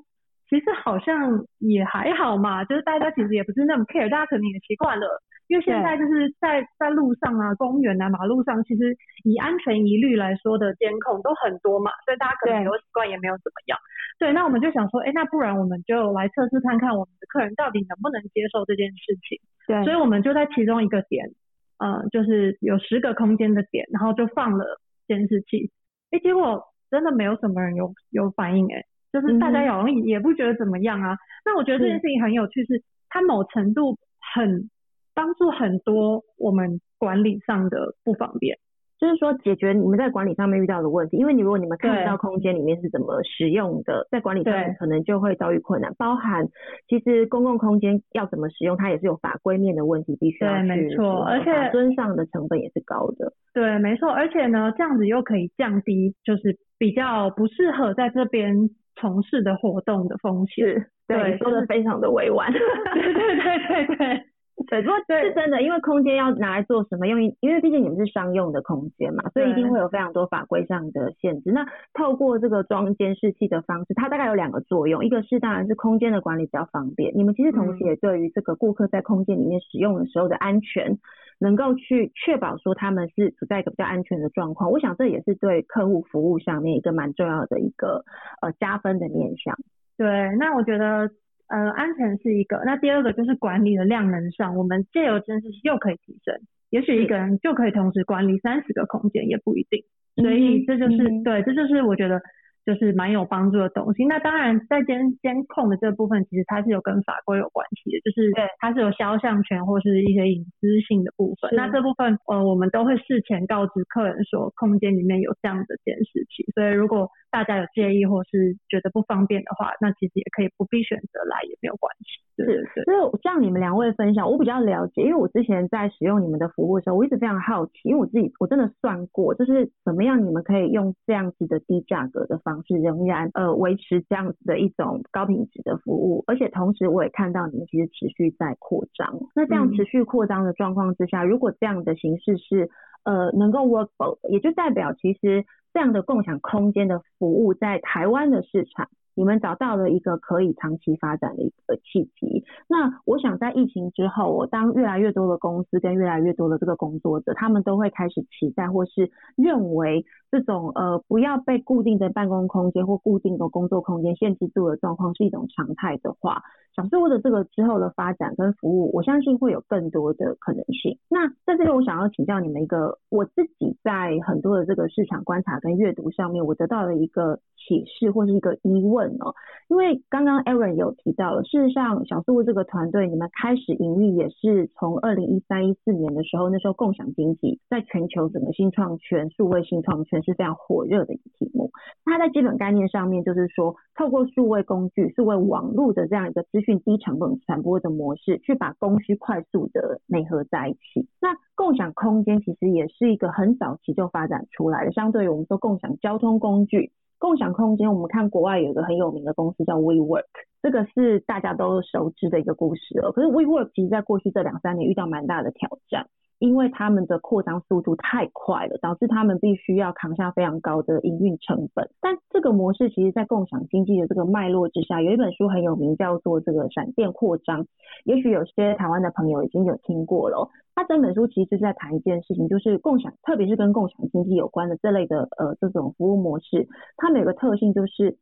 其实好像也还好嘛，就是大家其实也不是那么 care，大家可能也习惯了。因为现在就是在在路上啊、公园啊、马路上，其实以安全疑虑来说的监控都很多嘛，所以大家可能有习惯也没有怎么样。对，那我们就想说，哎，那不然我们就来测试看看我们的客人到底能不能接受这件事情。对，所以我们就在其中一个点，呃，就是有十个空间的点，然后就放了监视器。哎，结果真的没有什么人有有反应，哎，就是大家好像也不觉得怎么样啊。那我觉得这件事情很有趣，是它某程度很。帮助很多我们管理上的不方便，就是说解决你们在管理上面遇到的问题。因为你如果你们看不到空间里面是怎么使用的，在管理上面可能就会遭遇困难。包含其实公共空间要怎么使用，它也是有法规面的问题，必须要对，没错，而且尊上的成本也是高的。对，没错，而且呢，这样子又可以降低就是比较不适合在这边从事的活动的风险。对，说的非常的委婉。对对对对对。对，不过是真的，因为空间要拿来做什么用？因为毕竟你们是商用的空间嘛，所以一定会有非常多法规上的限制。那透过这个装监视器的方式，它大概有两个作用，一个是当然是空间的管理比较方便，你们其实同时也对于这个顾客在空间里面使用的时候的安全，能够去确保说他们是处在一个比较安全的状况。我想这也是对客户服务上面一个蛮重要的一个呃加分的面向。对，那我觉得。呃，安全是一个，那第二个就是管理的量能上，我们借由监视器又可以提升，也许一个人就可以同时管理三十个空间，也不一定，所以这就是对，这就是我觉得。就是蛮有帮助的东西。那当然，在监监控的这部分，其实它是有跟法规有关系的，就是它是有肖像权或是一些隐私性的部分。那这部分，呃，我们都会事前告知客人说，空间里面有这样的监视器。所以如果大家有介意或是觉得不方便的话，那其实也可以不必选择来，也没有关系。是是。所以像你们两位分享，我比较了解，因为我之前在使用你们的服务的时候，我一直非常好奇，因为我自己我真的算过，就是怎么样你们可以用这样子的低价格的方。式仍然呃维持这样子的一种高品质的服务，而且同时我也看到你们其实持续在扩张。那这样持续扩张的状况之下，如果这样的形式是呃能够 workable，也就代表其实这样的共享空间的服务在台湾的市场。你们找到了一个可以长期发展的一个契机。那我想在疫情之后，我当越来越多的公司跟越来越多的这个工作者，他们都会开始期待或是认为这种呃不要被固定的办公空间或固定的工作空间限制住的状况是一种常态的话，小事物的这个之后的发展跟服务，我相信会有更多的可能性。那在这里，我想要请教你们一个，我自己在很多的这个市场观察跟阅读上面，我得到了一个启示或是一个疑问哦。因为刚刚 Aaron 有提到了，事实上小事物这个团队，你们开始营运也是从二零一三一四年的时候，那时候共享经济在全球整个新创圈、数位新创圈是非常火热的一个题目。它在基本概念上面就是说，透过数位工具、数位网络的这样一个资讯低成本传播的模式，去把供需快速的内合在一起。那共享空间其实也是一个很早期就发展出来的，相对于我们说共享交通工具，共享空间，我们看国外有一个很有名的公司叫 WeWork，这个是大家都熟知的一个故事了。可是 WeWork 其实在过去这两三年遇到蛮大的挑战。因为他们的扩张速度太快了，导致他们必须要扛下非常高的营运成本。但这个模式其实，在共享经济的这个脉络之下，有一本书很有名，叫做《这个闪电扩张》。也许有些台湾的朋友已经有听过了。它整本书其实是在谈一件事情，就是共享，特别是跟共享经济有关的这类的呃这种服务模式，它们有个特性就是，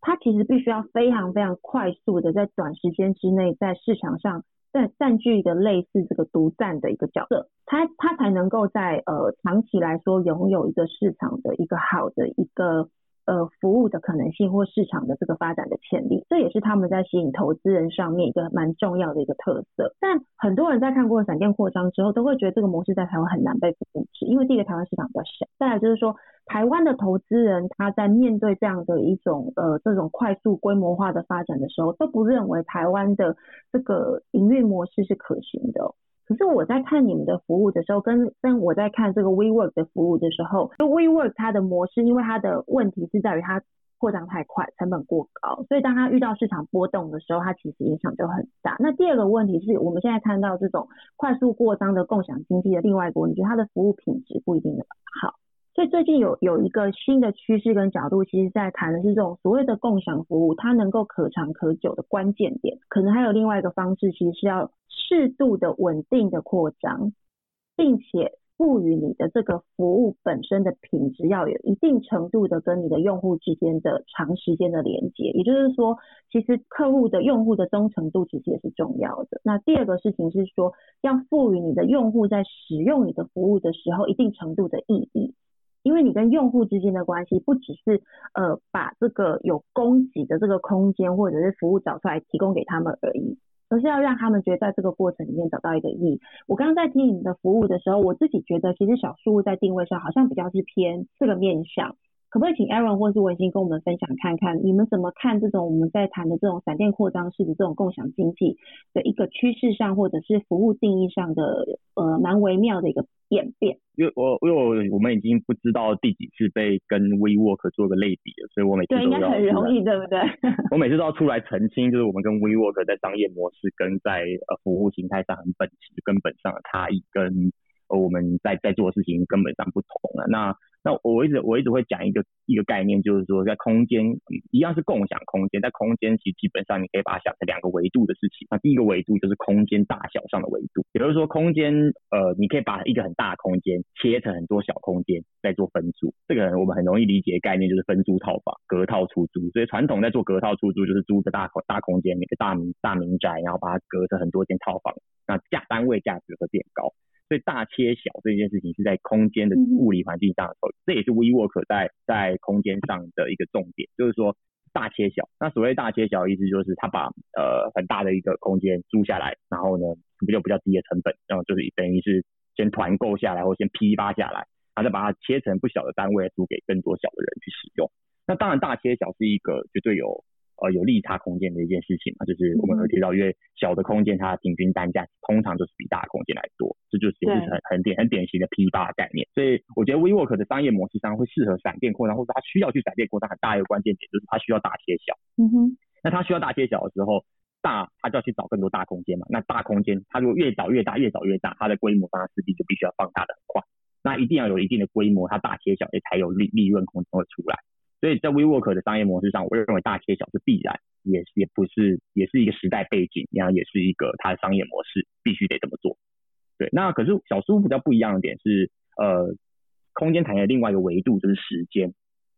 它其实必须要非常非常快速的在短时间之内在市场上。占占据一个类似这个独占的一个角色，它它才能够在呃长期来说拥有一个市场的一个好的一个呃服务的可能性或市场的这个发展的潜力，这也是他们在吸引投资人上面一个蛮重要的一个特色。但很多人在看过闪电扩张之后，都会觉得这个模式在台湾很难被复制，因为第一个台湾市场比较小，再来就是说。台湾的投资人他在面对这样的一种呃这种快速规模化的发展的时候，都不认为台湾的这个营运模式是可行的。可是我在看你们的服务的时候，跟跟我在看这个 WeWork 的服务的时候，WeWork 它的模式，因为它的问题是在于它扩张太快，成本过高，所以当它遇到市场波动的时候，它其实影响就很大。那第二个问题是我们现在看到这种快速扩张的共享经济的另外一个问题，就它的服务品质不一定好。所以最近有有一个新的趋势跟角度，其实在谈的是这种所谓的共享服务，它能够可长可久的关键点，可能还有另外一个方式，其实是要适度的稳定的扩张，并且赋予你的这个服务本身的品质要有一定程度的跟你的用户之间的长时间的连接。也就是说，其实客户的用户的忠诚度其实也是重要的。那第二个事情是说，要赋予你的用户在使用你的服务的时候一定程度的意义。因为你跟用户之间的关系，不只是呃把这个有供给的这个空间或者是服务找出来提供给他们而已，而是要让他们觉得在这个过程里面找到一个意义。我刚刚在听你们的服务的时候，我自己觉得其实小数物在定位上好像比较是偏这个面向。可不可以请 Aaron 或是文心跟我们分享看看，你们怎么看这种我们在谈的这种闪电扩张式的这种共享经济的一个趋势上，或者是服务定义上的呃蛮微妙的一个演变？因为我因为我们已经不知道第几次被跟 WeWork 做个类比了，所以我每次对应该很容易，对不对？我每次都要出来澄清，就是我们跟 WeWork 在商业模式跟在呃服务形态上很本质根本上的差异，跟呃我们在在做的事情根本上不同了。那那我一直我一直会讲一个一个概念，就是说在空间一样是共享空间，在空间其实基本上你可以把它想成两个维度的事情。那第一个维度就是空间大小上的维度，也就是说空间呃你可以把一个很大的空间切成很多小空间再做分租。这个我们很容易理解的概念就是分租套房、隔套出租。所以传统在做隔套出租就是租个大空大空间，一个大民大民宅，然后把它隔成很多间套房，那价单位价值会变高。大切小这件事情是在空间的物理环境上的时候，这也是 WeWork 在在空间上的一个重点，就是说大切小。那所谓大切小，意思就是他把呃很大的一个空间租下来，然后呢不就比较低的成本，然后就是等于是先团购下来或先批发下来，然后再把它切成不小的单位租给更多小的人去使用。那当然大切小是一个绝对有。呃，有利差空间的一件事情嘛，就是我们会提到，因为小的空间它平均单价通常就是比大的空间来多，这就是也是很很典很典型的批发概念。所以我觉得 WeWork 的商业模式上会适合闪电扩张，或者它需要去闪电扩张，很大一个关键点就是它需要大切小。嗯哼。那它需要大切小的时候，大它就要去找更多大空间嘛。那大空间它如果越找越大，越找越大，它的规模当然势必就必须要放大的很快。那一定要有一定的规模，它大切小也才有利利润空间会出来。所以在 WeWork 的商业模式上，我认为大切小是必然，也也不是，也是一个时代背景，然后也是一个它的商业模式必须得这么做。对，那可是小书比较不一样的点是，呃，空间产业另外一个维度就是时间。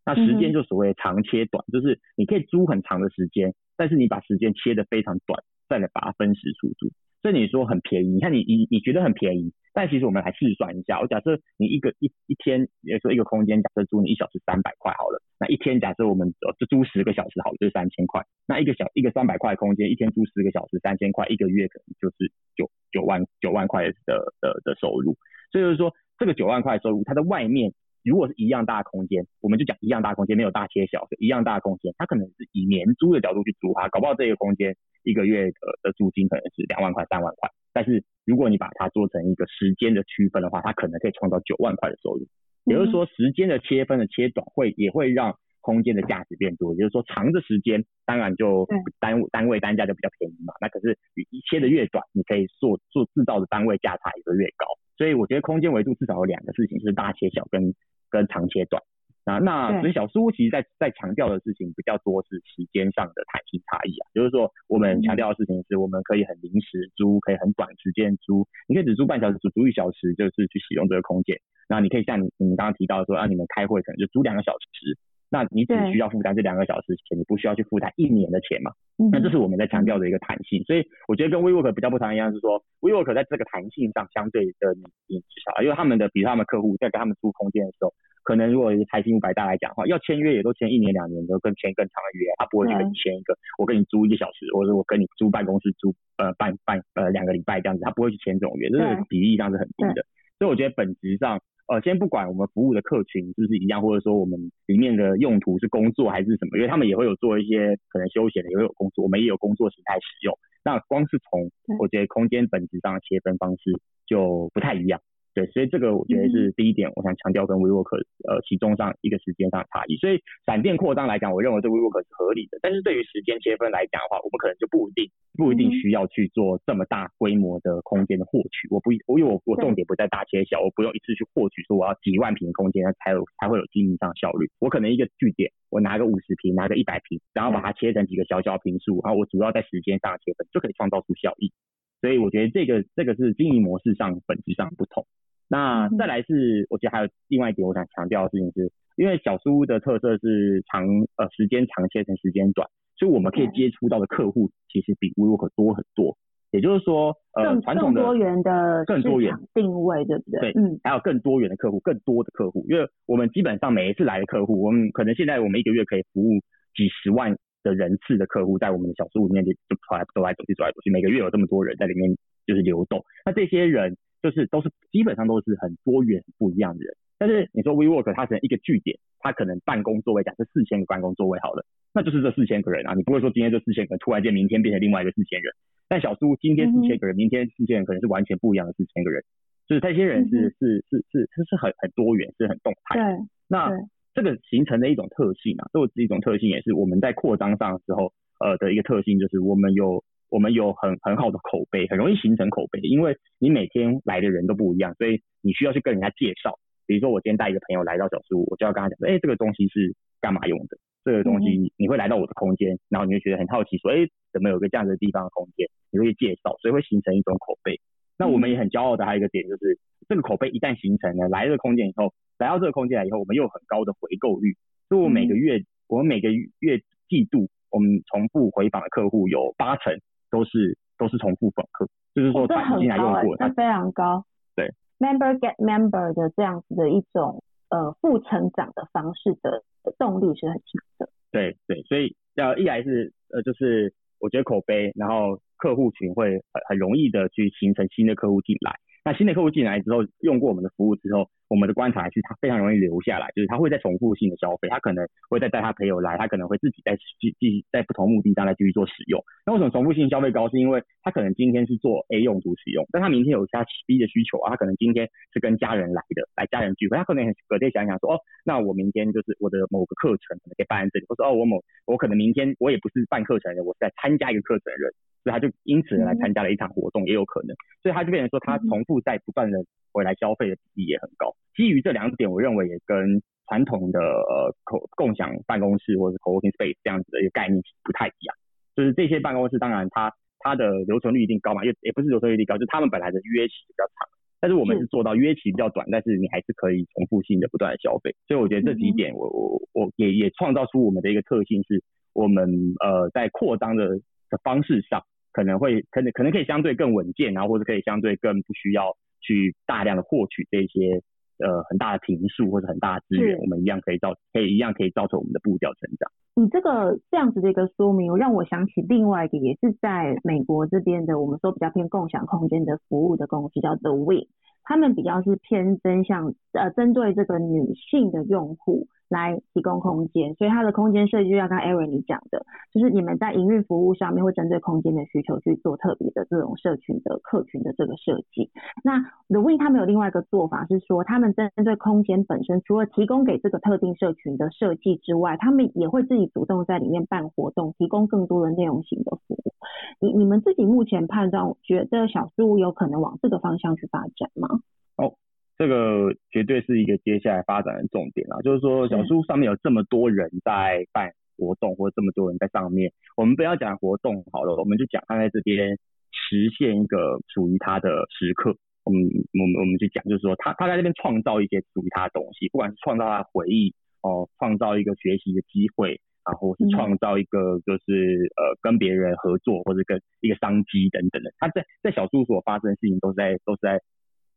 那时间就所谓长切短，就是你可以租很长的时间，但是你把时间切得非常短，再来把它分时出租。所以你说很便宜，你看你你你觉得很便宜，但其实我们来试算一下，我假设你一个一一天，比如说一个空间，假设租你一小时三百块好了，那一天假设我们就租十个小时好了，就是三千块。那一个小一个三百块空间，一天租十个小时三千块，一个月可能就是九九万九万块的的的收入。所以就是说这个九万块收入，它的外面。如果是一样大空间，我们就讲一样大空间，没有大切小，就一样大空间，它可能是以年租的角度去租它，搞不好这个空间一个月的的租金可能是两万块、三万块。但是如果你把它做成一个时间的区分的话，它可能可以创造九万块的收入。也就是说，时间的切分的切短会也会让空间的价值变多。也就是说，长的时间当然就单单位单价就比较便宜嘛。那可是你切的越短，你可以做做制造的单位价差也会越高。所以我觉得空间维度至少有两个事情，就是大切小跟跟长切短。啊，那所以小书屋其实在在强调的事情比较多是时间上的弹性差异啊，就是说我们强调的事情是我们可以很临时租，可以很短时间租，你可以只租半小时，只租一小时，就是去使用这个空间。那你可以像你你们刚刚提到说，让你们开会可能就租两个小时，那你只需要负担这两个小时钱，你不需要去负担一年的钱嘛？那这是我们在强调的一个弹性。所以我觉得跟 WeWork 比较不同一样是说，WeWork 在这个弹性上相对的你你至少，因为他们的比如他们客户在跟他们租空间的时候。可能如果财新五百大来讲的话，要签约也都签一年两年，都跟签更长的约，他不会去跟你签一个，我跟你租一个小时，或者我跟你租办公室租呃半半呃两个礼拜这样子，他不会去签这种约，这个比例上是很低的。所以我觉得本质上，呃，先不管我们服务的客群是不是一样，或者说我们里面的用途是工作还是什么，因为他们也会有做一些可能休闲的，也会有工作，我们也有工作形态使用。那光是从我觉得空间本质上的切分方式就不太一样。对，所以这个我觉得是第一点，我想强调跟 WeWork 呃其中上一个时间上的差异。所以闪电扩张来讲，我认为这 WeWork 是合理的。但是对于时间切分来讲的话，我们可能就不一定不一定需要去做这么大规模的空间的获取。我不，因为我我重点不在大切小，我不用一次去获取说我要几万平空间才有才会有经营上效率。我可能一个据点，我拿个五十平，拿个一百平，然后把它切成几个小小平数，然后我主要在时间上切分就可以创造出效益。所以我觉得这个这个是经营模式上本质上不同。那再来是，我觉得还有另外一点，我想强调的事情是，因为小书屋的特色是长呃时间长切成时间短，所以我们可以接触到的客户其实比 WeWork 多很多。也就是说，呃，传统的多元的更多元定位，对不对？对，嗯，还有更多元的客户，更多的客户，因为我们基本上每一次来的客户，我们可能现在我们一个月可以服务几十万的人次的客户，在我们的小书屋里面就来走来走去走来走去，每个月有这么多人在里面就是流动，那这些人。就是都是基本上都是很多元不一样的人，但是你说 WeWork 它成一个据点，它可能办公座位假设四千个办公座位好了，那就是这四千个人啊，你不会说今天这四千个人突然间明天变成另外一个四千人，但小苏今天四千个人，明天四千人可能是完全不一样的四千个人，就是这些人是是是是是是很很多元，是很动态。对，那这个形成的一种特性啊，这一种特性也是我们在扩张上的时候呃的一个特性，就是我们有。我们有很很好的口碑，很容易形成口碑，因为你每天来的人都不一样，所以你需要去跟人家介绍。比如说我今天带一个朋友来到小书屋，我就要跟他讲，哎，这个东西是干嘛用的？这个东西你会来到我的空间，然后你会觉得很好奇，说，哎，怎么有个这样的地方的空间？你会介绍，所以会形成一种口碑。那我们也很骄傲的还有一个点就是，这个口碑一旦形成了，来这个空间以后，来到这个空间来以后，我们又有很高的回购率。所以我每个月，我们每个月季度，我们重复回访的客户有八成都是。都是重复访客，就是说他已经来用过，它非常高。对，member get member 的这样子的一种呃负成长的方式的动力是很强的。对对，所以要一来是呃就是我觉得口碑，然后客户群会很很容易的去形成新的客户进来。那新的客户进来之后，用过我们的服务之后。我们的观察是，他非常容易留下来，就是他会在重复性的消费，他可能会再带他朋友来，他可能会自己再继继续在不同目的上来继续做使用。那为什么重复性消费高？是因为他可能今天是做 A 用途使用，但他明天有其他 B 的需求啊，他可能今天是跟家人来的，来家人聚会，他可能隔天想想说，哦，那我明天就是我的某个课程可能可以办在这里，或者哦，我某我可能明天我也不是办课程的，我是在参加一个课程的人，所以他就因此来参加了一场活动，也有可能，所以他就变成说他重复在不断的回来消费的比例也很高。基于这两点，我认为也跟传统的呃共共享办公室或者是 co-working space 这样子的一个概念不太一样。就是这些办公室，当然它它的留存率一定高嘛，也也不是留存率高，就是他们本来的约期比较长。但是我们是做到约期比较短，但是你还是可以重复性的不断的消费。所以我觉得这几点，我我我也也创造出我们的一个特性，是我们呃在扩张的的方式上，可能会可能可能可以相对更稳健，然后或者可以相对更不需要去大量的获取这些。呃，很大的频数或者很大的资源，我们一样可以造，可以一样可以造成我们的步调成长。你这个这样子的一个说明，让我想起另外一个，也是在美国这边的，我们说比较偏共享空间的服务的公司，叫 The Wing，他们比较是偏真向呃针对这个女性的用户。来提供空间，所以它的空间设计就像刚 Aaron 你讲的，就是你们在营运服务上面会针对空间的需求去做特别的这种社群的客群的这个设计。那 The Win 他们有另外一个做法是说，他们针对空间本身，除了提供给这个特定社群的设计之外，他们也会自己主动在里面办活动，提供更多的内容型的服务。你你们自己目前判断，觉得小事物有可能往这个方向去发展吗？哦。这个绝对是一个接下来发展的重点啊！就是说，小书上面有这么多人在办活动，或者这么多人在上面，我们不要讲活动好了，我们就讲他在这边实现一个属于他的时刻。我们我们我们就讲，就是说他他在这边创造一些属于他的东西，不管是创造他的回忆哦，创造一个学习的机会，然后是创造一个就是呃跟别人合作或者跟一个商机等等的。他在在小书所发生的事情，都是在都是在。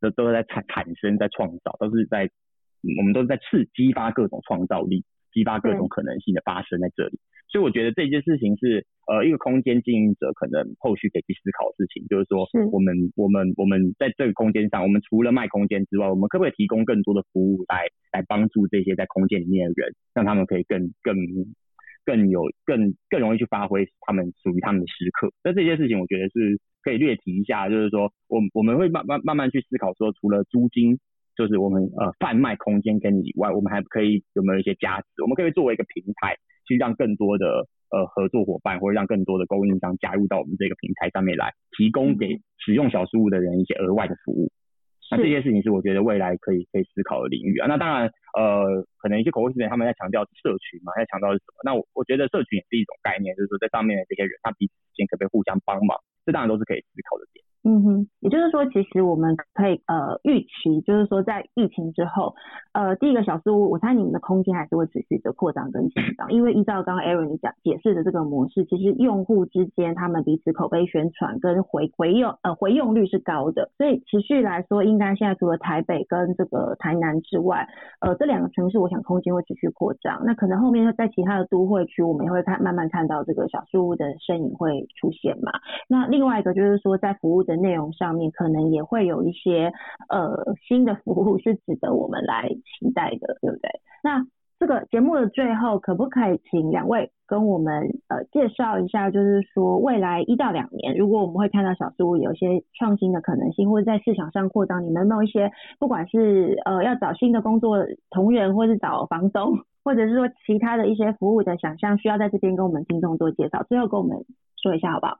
这都是在产产生，在创造，都是在我们都是在刺激发各种创造力，激发各种可能性的发生在这里。所以我觉得这件事情是呃一个空间经营者可能后续可以去思考的事情，就是说我们我们我们在这个空间上，我们除了卖空间之外，我们可不可以提供更多的服务来来帮助这些在空间里面的人，让他们可以更更更有更更容易去发挥他们属于他们的时刻。那这些事情我觉得是。可以略提一下，就是说，我我们会慢慢慢慢去思考，说除了租金，就是我们呃贩卖空间给你以外，我们还可以有没有一些价值？我们可以作为一个平台，去让更多的呃合作伙伴，或者让更多的供应商加入到我们这个平台上面来，提供给使用小书屋的人一些额外的服务。那这些事情是我觉得未来可以可以思考的领域啊。那当然，呃，可能一些口味师他们在强调社群嘛，在强调是什么？那我我觉得社群也是一种概念，就是说在上面的这些人，他彼此之间可不可以互相帮忙？这当然都是可以思考的点。嗯哼，也就是说，其实我们可以呃预期，就是说在疫情之后，呃，第一个小事物，我猜你们的空间还是会持续的扩张跟成长，因为依照刚刚 Aaron 你讲解释的这个模式，其实用户之间他们彼此口碑宣传跟回回用呃回用率是高的，所以持续来说，应该现在除了台北跟这个台南之外，呃，这两个城市，我想空间会持续扩张。那可能后面在其他的都会区，我们也会看慢慢看到这个小事物的身影会出现嘛。那另外一个就是说，在服务的内容上面，可能也会有一些呃新的服务是值得我们来期待的，对不对？那这个节目的最后，可不可以请两位跟我们呃介绍一下，就是说未来一到两年，如果我们会看到小事物有一些创新的可能性，或者在市场上扩张，你们有没有一些不管是呃要找新的工作同仁，或是找房东，或者是说其他的一些服务的想象，需要在这边跟我们听众做介绍？最后跟我们说一下好不好？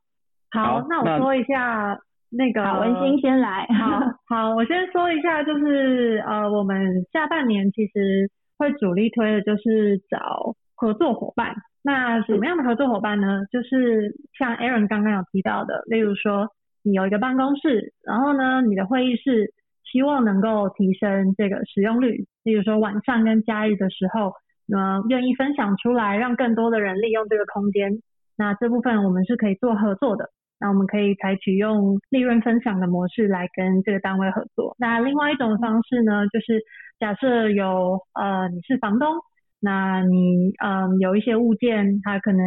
好，那我说一下那个文心先来。好，好，我先说一下，就是呃，我们下半年其实会主力推的就是找合作伙伴。那什么样的合作伙伴呢？就是像 Aaron 刚刚有提到的，例如说你有一个办公室，然后呢，你的会议室希望能够提升这个使用率，例如说晚上跟假日的时候，呃，愿意分享出来，让更多的人利用这个空间。那这部分我们是可以做合作的。那我们可以采取用利润分享的模式来跟这个单位合作。那另外一种方式呢，就是假设有呃你是房东，那你嗯有一些物件，它可能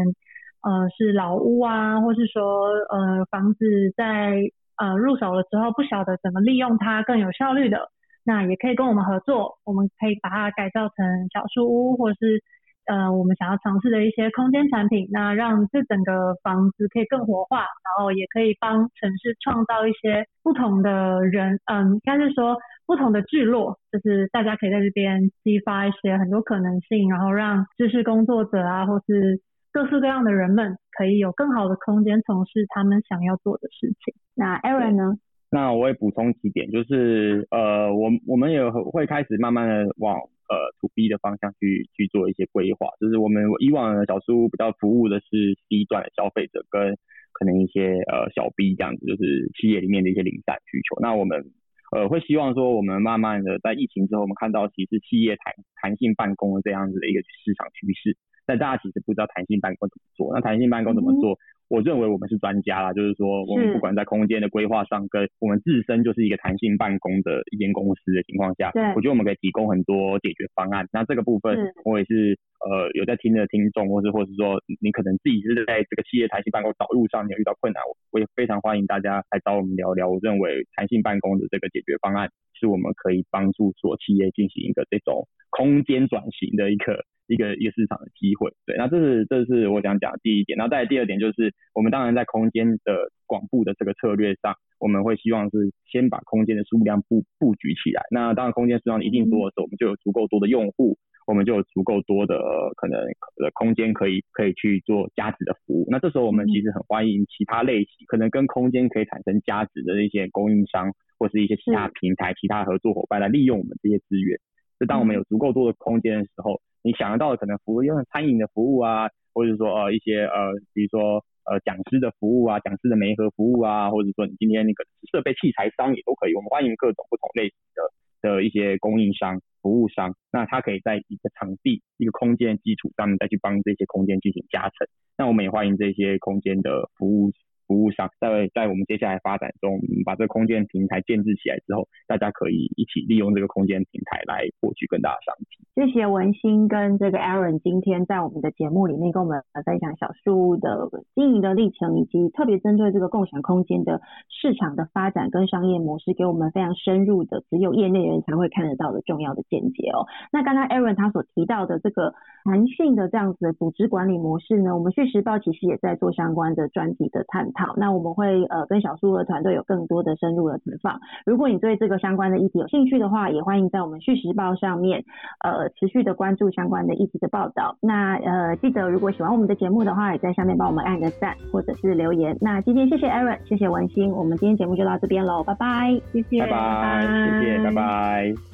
呃是老屋啊，或是说呃房子在呃入手了之后不晓得怎么利用它更有效率的，那也可以跟我们合作，我们可以把它改造成小树屋，或是。呃，我们想要尝试的一些空间产品，那让这整个房子可以更活化，然后也可以帮城市创造一些不同的人，嗯，应该是说不同的聚落，就是大家可以在这边激发一些很多可能性，然后让知识工作者啊，或是各式各样的人们，可以有更好的空间从事他们想要做的事情。那 Aaron 呢？那我也补充几点，就是呃，我我们也会开始慢慢的往。呃 to B 的方向去去做一些规划。就是我们以往的小书屋比较服务的是 C 段的消费者跟可能一些呃小 B 这样子，就是企业里面的一些零散需求。那我们呃会希望说，我们慢慢的在疫情之后，我们看到其实企业弹弹性办公这样子的一个市场趋势。但大家其实不知道弹性办公怎么做。那弹性办公怎么做？我认为我们是专家啦，就是说我们不管在空间的规划上，跟我们自身就是一个弹性办公的一间公司的情况下，我觉得我们可以提供很多解决方案。那这个部分，我也是呃有在听的听众，或是或是说你可能自己是在这个企业弹性办公导入上有遇到困难，我也非常欢迎大家来找我们聊聊。我认为弹性办公的这个解决方案，是我们可以帮助所企业进行一个这种空间转型的一个。一个一个市场的机会，对，那这是这是我想讲的第一点，然后再第二点就是，我们当然在空间的广布的这个策略上，我们会希望是先把空间的数量布布局起来。那当然空间数量一定多的时候，我们就有足够多的用户，我们就有足够多的可能的空间可以可以去做价值的服务。那这时候我们其实很欢迎其他类型可能跟空间可以产生价值的一些供应商或是一些其他平台、其他合作伙伴来利用我们这些资源。就当我们有足够多的空间的时候。你想得到的可能服务，用餐饮的服务啊，或者说呃一些呃，比如说呃讲师的服务啊，讲师的媒合服务啊，或者说你今天那个设备器材商也都可以，我们欢迎各种不同类型的的一些供应商、服务商，那他可以在一个场地、一个空间基础上再去帮这些空间进行加成，那我们也欢迎这些空间的服务。服务商在在我们接下来发展中，把这个空间平台建制起来之后，大家可以一起利用这个空间平台来获取更大的商机。谢谢文心跟这个 Aaron 今天在我们的节目里面跟我们分享小树屋的经营的历程，以及特别针对这个共享空间的市场的发展跟商业模式，给我们非常深入的只有业内人才会看得到的重要的见解哦。那刚刚 Aaron 他所提到的这个弹性的这样子的组织管理模式呢，我们续时报其实也在做相关的专题的探讨。好，那我们会呃跟小树的团队有更多的深入的采访。如果你对这个相关的议题有兴趣的话，也欢迎在我们《续时报》上面呃持续的关注相关的议题的报道。那呃记得如果喜欢我们的节目的话，也在下面帮我们按个赞或者是留言。那今天谢谢 Aaron，谢谢文心，我们今天节目就到这边喽，拜拜，谢谢，拜拜，谢谢，拜拜。